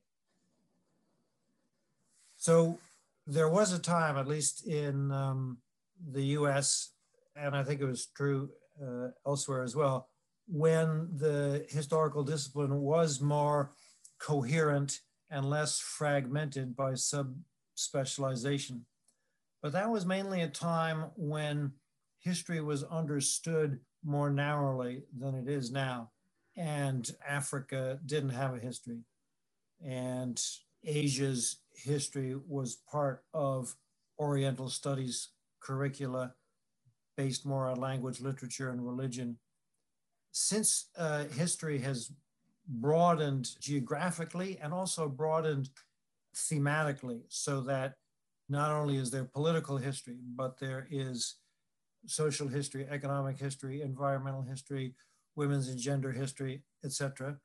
C: So there was a time, at least in um, the US, and I think it was true uh, elsewhere as well, when the historical discipline was more coherent and less fragmented by subspecialization. But that was mainly a time when history was understood more narrowly than it is now. And Africa didn't have a history. And Asia's history was part of Oriental studies curricula based more on language, literature, and religion since uh, history has broadened geographically and also broadened thematically, so that not only is there political history, but there is social history, economic history, environmental history, women's and gender history, etc.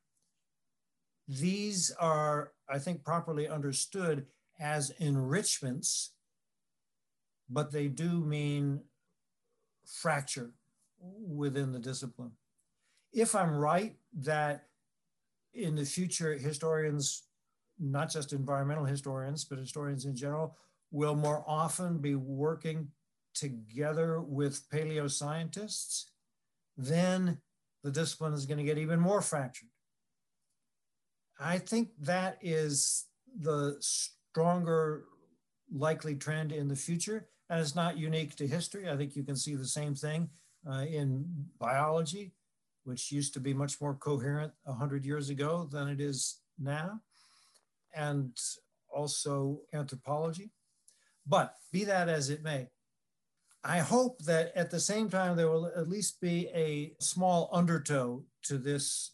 C: These are, I think, properly understood as enrichments, but they do mean fracture within the discipline if I'm right that in the future, historians, not just environmental historians, but historians in general, will more often be working together with paleo scientists, then the discipline is going to get even more fractured. I think that is the stronger likely trend in the future. And it's not unique to history. I think you can see the same thing uh, in biology which used to be much more coherent 100 years ago than it is now, and also anthropology. But be that as it may, I hope that at the same time there will at least be a small undertow to this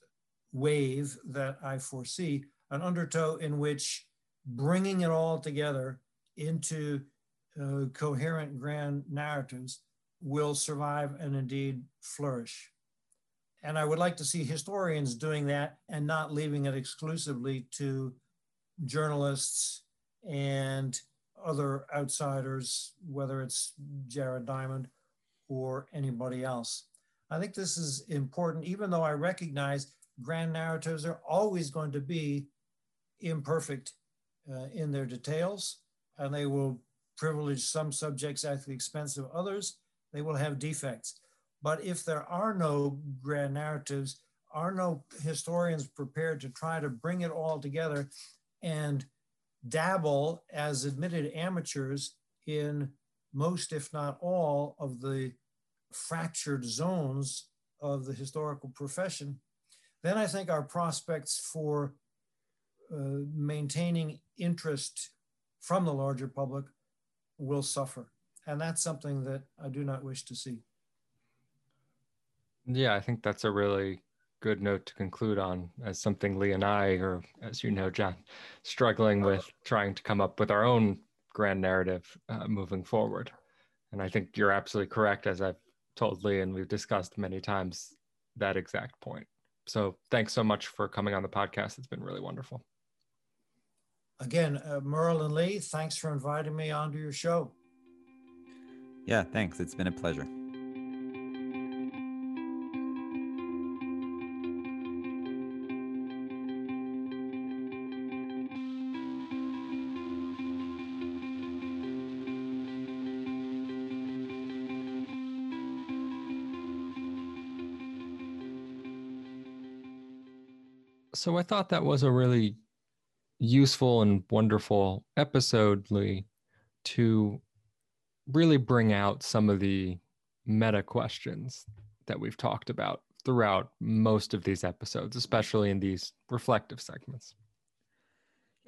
C: wave that I foresee, an undertow in which bringing it all together into uh, coherent grand narratives will survive and indeed flourish. And I would like to see historians doing that and not leaving it exclusively to journalists and other outsiders, whether it's Jared Diamond or anybody else. I think this is important, even though I recognize grand narratives are always going to be imperfect uh, in their details, and they will privilege some subjects at the expense of others. They will have defects. But if there are no grand narratives, are no historians prepared to try to bring it all together and dabble as admitted amateurs in most, if not all, of the fractured zones of the historical profession, then I think our prospects for uh, maintaining interest from the larger public will suffer. And that's something that I do not wish to see.
A: Yeah, I think that's a really good note to conclude on as something Lee and I, or as you know, John, struggling with trying to come up with our own grand narrative uh, moving forward. And I think you're absolutely correct, as I've told Lee and we've discussed many times that exact point. So thanks so much for coming on the podcast. It's been really wonderful.
C: Again, uh, Merle and Lee, thanks for inviting me onto your show.
B: Yeah, thanks. It's been a pleasure.
A: So I thought that was a really useful and wonderful episode, Lee, to really bring out some of the meta questions that we've talked about throughout most of these episodes, especially in these reflective segments.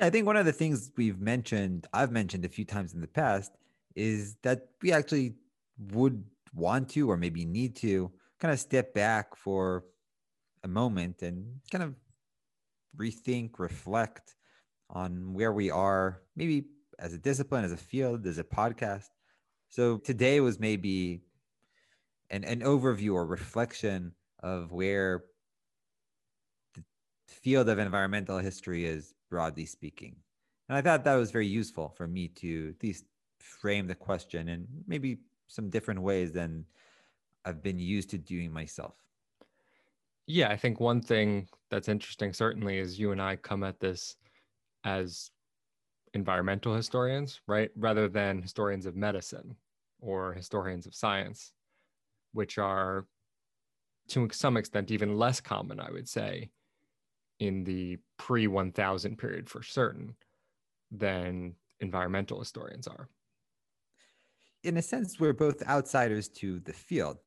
B: I think one of the things we've mentioned, I've mentioned a few times in the past, is that we actually would want to or maybe need to kind of step back for a moment and kind of rethink, reflect on where we are, maybe as a discipline, as a field, as a podcast. So today was maybe an, an overview or reflection of where the field of environmental history is, broadly speaking. And I thought that was very useful for me to at least frame the question in maybe some different ways than I've been used to doing myself.
A: Yeah, I think one thing that's interesting certainly is you and I come at this as environmental historians, right? Rather than historians of medicine or historians of science, which are to some extent even less common, I would say, in the pre 1000 period for certain than environmental historians are.
B: In a sense, we're both outsiders to the field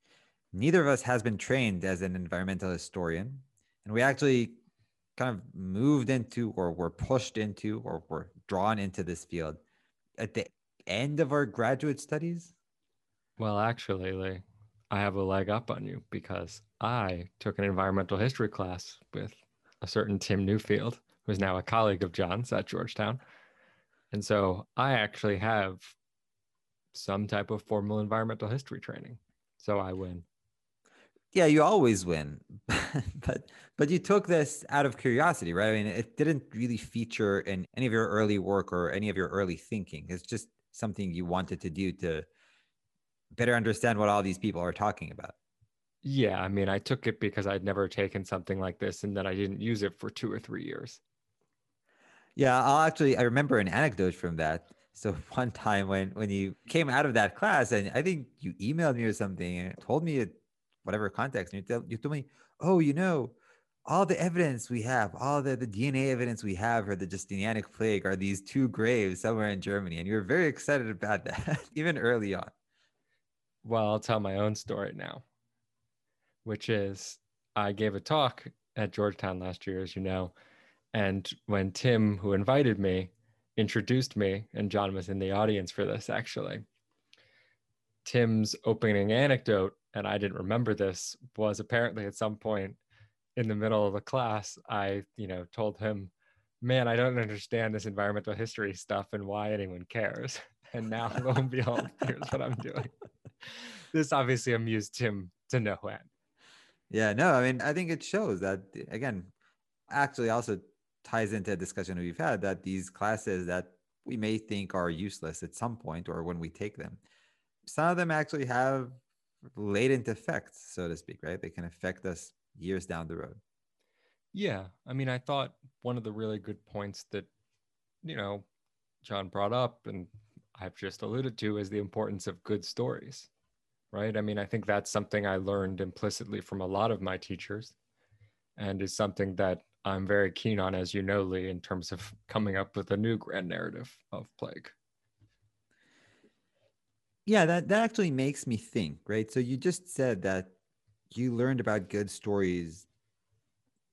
B: neither of us has been trained as an environmental historian. And we actually kind of moved into or were pushed into or were drawn into this field at the end of our graduate studies?
A: Well, actually, Lee, I have a leg up on you because I took an environmental history class with a certain Tim Newfield, who's now a colleague of John's at Georgetown. And so I actually have some type of formal environmental history training. So I win
B: yeah, you always win, *laughs* but but you took this out of curiosity, right? I mean, it didn't really feature in any of your early work or any of your early thinking. It's just something you wanted to do to better understand what all these people are talking about.
A: Yeah, I mean, I took it because I'd never taken something like this, and then I didn't use it for two or three years.
B: Yeah, I'll actually I remember an anecdote from that. So *laughs* one time when when you came out of that class, and I think you emailed me or something and told me it whatever context. And you tell you told me, oh, you know, all the evidence we have, all the, the DNA evidence we have for the Justinianic plague are these two graves somewhere in Germany. And you were very excited about *laughs* that, even early on.
A: Well, I'll tell my own story now, which is I gave a talk at Georgetown last year, as you know. And when Tim, who invited me, introduced me, and John was in the audience for this actually, Tim's opening anecdote and I didn't remember this, was apparently at some point in the middle of the class, I, you know, told him, man, I don't understand this environmental history stuff and why anyone cares. *laughs* And now, lo and behold, *laughs* here's what I'm doing. This obviously amused him to no end.
B: Yeah, no, I mean, I think it shows that, again, actually also ties into a discussion we've had that these classes that we may think are useless at some point or when we take them, some of them actually have latent effects, so to speak, right? They can affect us years down the road.
A: Yeah. I mean, I thought one of the really good points that, you know, John brought up and I've just alluded to is the importance of good stories, right? I mean, I think that's something I learned implicitly from a lot of my teachers and is something that I'm very keen on, as you know, Lee, in terms of coming up with a new grand narrative of plague.
B: Yeah, that, that actually makes me think, right? So you just said that you learned about good stories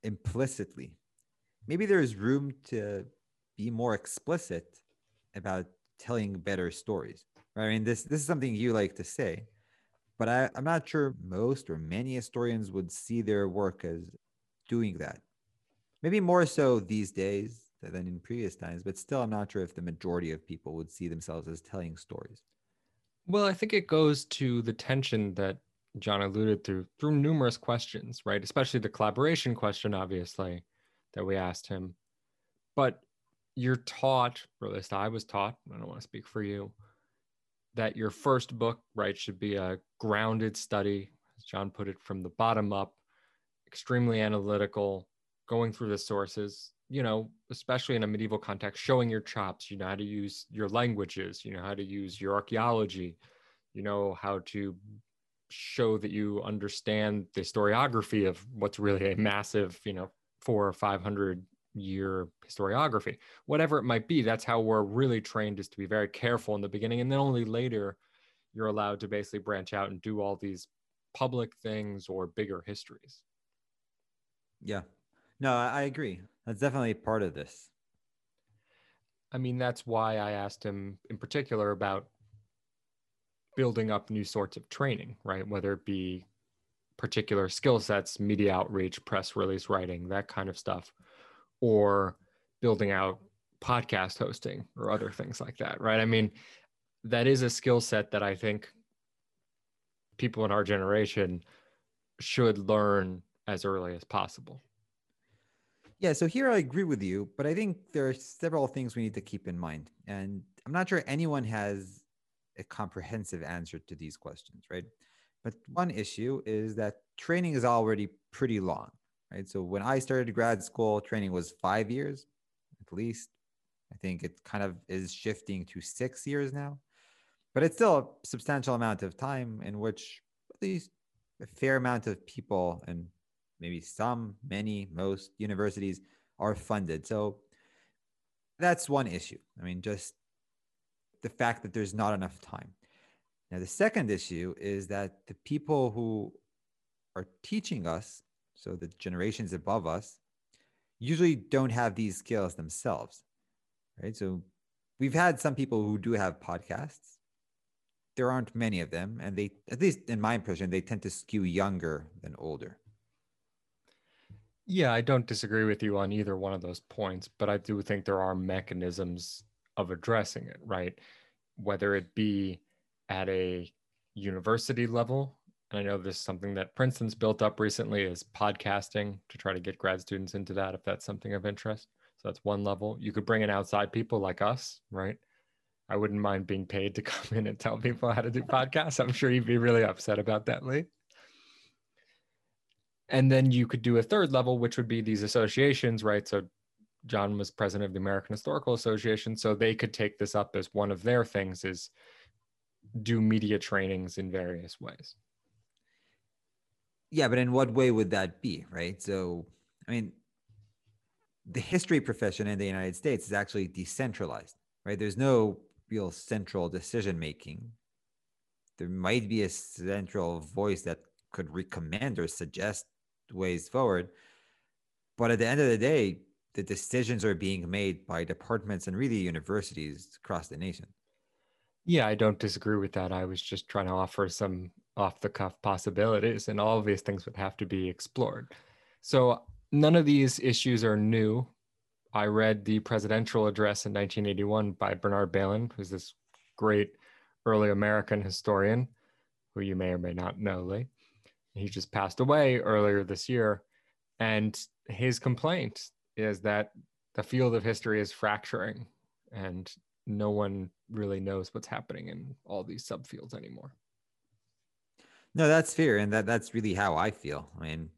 B: implicitly. Maybe there's room to be more explicit about telling better stories. Right? I mean, this this is something you like to say, but I, I'm not sure most or many historians would see their work as doing that. Maybe more so these days than in previous times, but still, I'm not sure if the majority of people would see themselves as telling stories.
A: Well, I think it goes to the tension that John alluded to through numerous questions, right? Especially the collaboration question, obviously, that we asked him. But you're taught, or at least I was taught, I don't want to speak for you, that your first book, right, should be a grounded study, as John put it, from the bottom up, extremely analytical, going through the sources, you know, especially in a medieval context, showing your chops, you know how to use your languages, you know how to use your archaeology, you know how to show that you understand the historiography of what's really a massive, you know, four or 500 year historiography, whatever it might be. That's how we're really trained is to be very careful in the beginning. And then only later you're allowed to basically branch out and do all these public things or bigger histories.
B: Yeah. No, I agree. That's definitely part of this.
A: I mean, that's why I asked him in particular about building up new sorts of training, right? Whether it be particular skill sets, media outreach, press release writing, that kind of stuff, or building out podcast hosting or other things like that, right? I mean, that is a skill set that I think people in our generation should learn as early as possible.
B: Yeah, so here I agree with you, but I think there are several things we need to keep in mind. And I'm not sure anyone has a comprehensive answer to these questions, right? But one issue is that training is already pretty long, right? So when I started grad school, training was five years at least. I think it kind of is shifting to six years now, but it's still a substantial amount of time in which at least a fair amount of people and maybe some, many, most universities are funded. So that's one issue. I mean, just the fact that there's not enough time. Now, the second issue is that the people who are teaching us, so the generations above us, usually don't have these skills themselves, right? So we've had some people who do have podcasts. There aren't many of them, and they, at least in my impression, they tend to skew younger than older.
A: Yeah, I don't disagree with you on either one of those points, but I do think there are mechanisms of addressing it, right? Whether it be at a university level, and I know this is something that Princeton's built up recently is podcasting to try to get grad students into that if that's something of interest. So that's one level. You could bring in outside people like us, right? I wouldn't mind being paid to *laughs* come in and tell people how to do podcasts. I'm sure you'd be really upset about that, Lee. And then you could do a third level, which would be these associations, right? So John was president of the American Historical Association, so they could take this up as one of their things is do media trainings in various ways.
B: Yeah, but in what way would that be, right? So, I mean, the history profession in the United States is actually decentralized, right? There's no real central decision making. There might be a central voice that could recommend or suggest ways forward. But at the end of the day, the decisions are being made by departments and really universities across the nation.
A: Yeah, I don't disagree with that. I was just trying to offer some off the cuff possibilities, and all of these things would have to be explored. So, none of these issues are new. I read the presidential address in 1981 by Bernard Bailyn, who's this great early American historian who you may or may not know, Lee. He just passed away earlier this year. And his complaint is that the field of history is fracturing and no one really knows what's happening in all these subfields anymore.
B: No, that's fair. And that, that's really how I feel. I mean,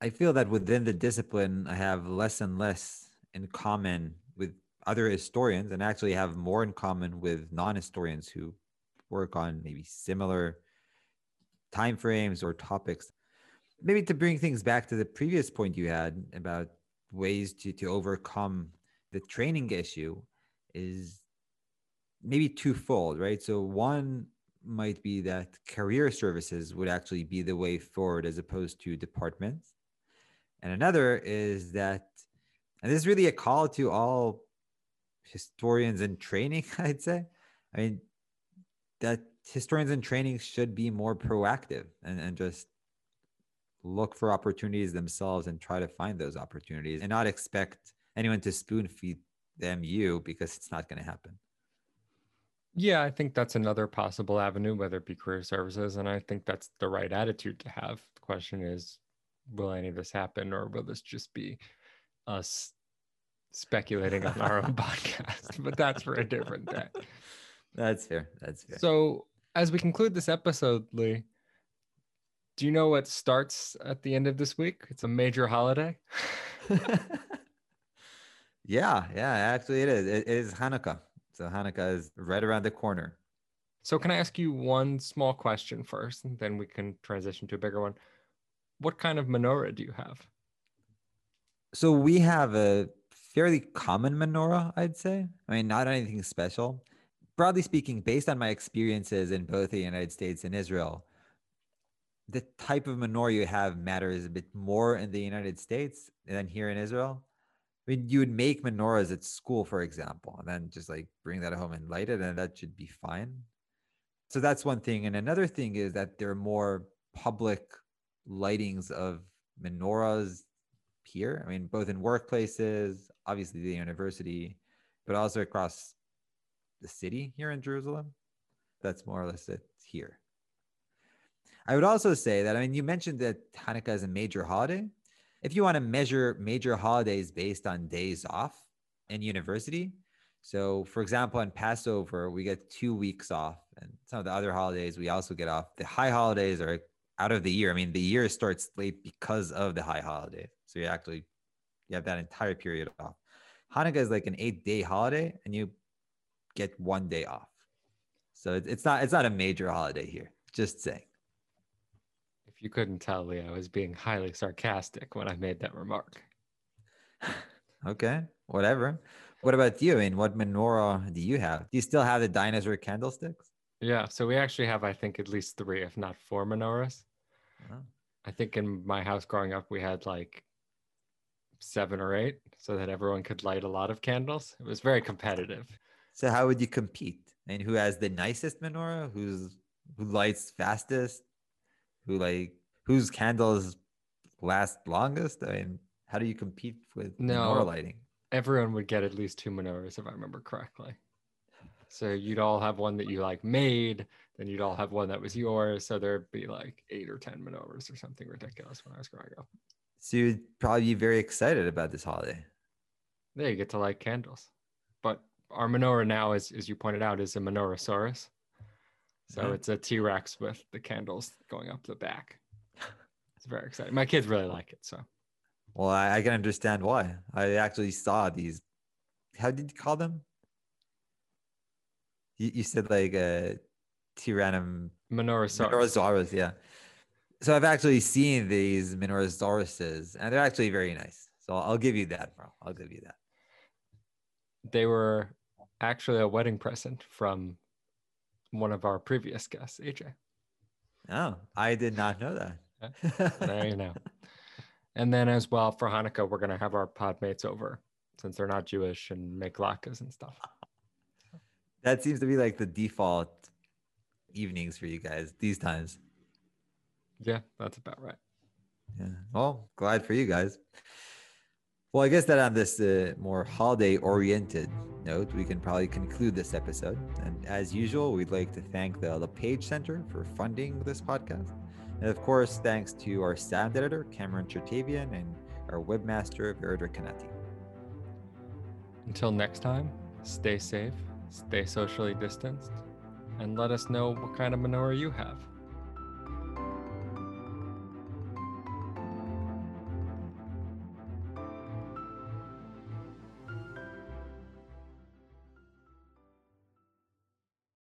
B: I feel that within the discipline, I have less and less in common with other historians and actually have more in common with non-historians who work on maybe similar timeframes or topics. Maybe to bring things back to the previous point you had about ways to, to overcome the training issue is maybe twofold, right? So one might be that career services would actually be the way forward as opposed to departments. And another is that, and this is really a call to all historians in training, *laughs* I'd say. I mean, that historians in training should be more proactive and, and just look for opportunities themselves and try to find those opportunities and not expect anyone to spoon feed them you because it's not going to happen.
A: Yeah, I think that's another possible avenue, whether it be career services. And I think that's the right attitude to have. The question is, will any of this happen or will this just be us speculating on our own *laughs* podcast? But that's for a different day.
B: That's fair. That's fair.
A: So, as we conclude this episode, Lee, do you know what starts at the end of this week? It's a major holiday. *laughs*
B: yeah, yeah, actually, it is. It is Hanukkah. So Hanukkah is right around the corner.
A: So, can I ask you one small question first, and then we can transition to a bigger one? What kind of menorah do you have?
B: So, we have a fairly common menorah, I'd say. I mean, not anything special. Broadly speaking, based on my experiences in both the United States and Israel, the type of menorah you have matters a bit more in the United States than here in Israel. I mean, you would make menorahs at school, for example, and then just like bring that home and light it, and that should be fine. So that's one thing. And another thing is that there are more public lightings of menorahs here. I mean, both in workplaces, obviously the university, but also across the city here in Jerusalem. That's more or less it here. I would also say that, I mean, you mentioned that Hanukkah is a major holiday if you want to measure major holidays based on days off in university, so for example, on Passover, we get two weeks off, and some of the other holidays we also get off. The high holidays are out of the year. I mean, the year starts late because of the high holiday. So you actually you have that entire period off. Hanukkah is like an eight day holiday, and you get one day off. So it's not it's not a major holiday here. Just saying If
A: you couldn't tell, Leo, I was being highly sarcastic when I made that remark. *laughs*
B: okay, whatever. What about you? I mean, what menorah do you have? Do you still have the dinosaur candlesticks?
A: Yeah, so we actually have, I think, at least three, if not four menorahs. Oh. I think in my house growing up, we had like seven or eight so that everyone could light a lot of candles. It was very competitive.
B: So how would you compete? And who has the nicest menorah? Who's who lights fastest? who like whose candles last longest? I mean, how do you compete with no, menorah lighting?
A: Everyone would get at least two menorahs if I remember correctly. So you'd all have one that you like made, then you'd all have one that was yours. So there'd be like eight or ten menorahs or something ridiculous when I was growing up.
B: So you'd probably be very excited about this holiday.
A: Yeah, you get to light candles. But our menorah now, as, as you pointed out, is a menorahsaurus. So yeah. it's a T Rex with the candles going up the back. It's very exciting. My kids really like it. So,
B: well, I, I can understand why. I actually saw these. How did you call them? You, you said like a Tyrannum
A: Menorahsaurus.
B: Menorahsaurus, yeah. So I've actually seen these Menorahsauruses, and they're actually very nice. So I'll give you that, bro. I'll give you that.
A: They were actually a wedding present from one of our previous guests, AJ.
B: Oh, I did not know
A: that. there you know. *laughs* And then as well for Hanukkah, we're gonna have our podmates over since they're not Jewish and make latkes and stuff.
B: That seems to be like the default evenings for you guys these times.
A: Yeah, that's about right.
B: Yeah. Well, glad for you guys. Well, I guess that on this uh, more holiday oriented note, we can probably conclude this episode. And as usual, we'd like to thank the LePage Center for funding this podcast. And of course, thanks to our sound editor, Cameron Chertavian, and our webmaster, Verider Kanati.
A: Until next time, stay safe, stay socially distanced, and let us know what kind of menorah you have.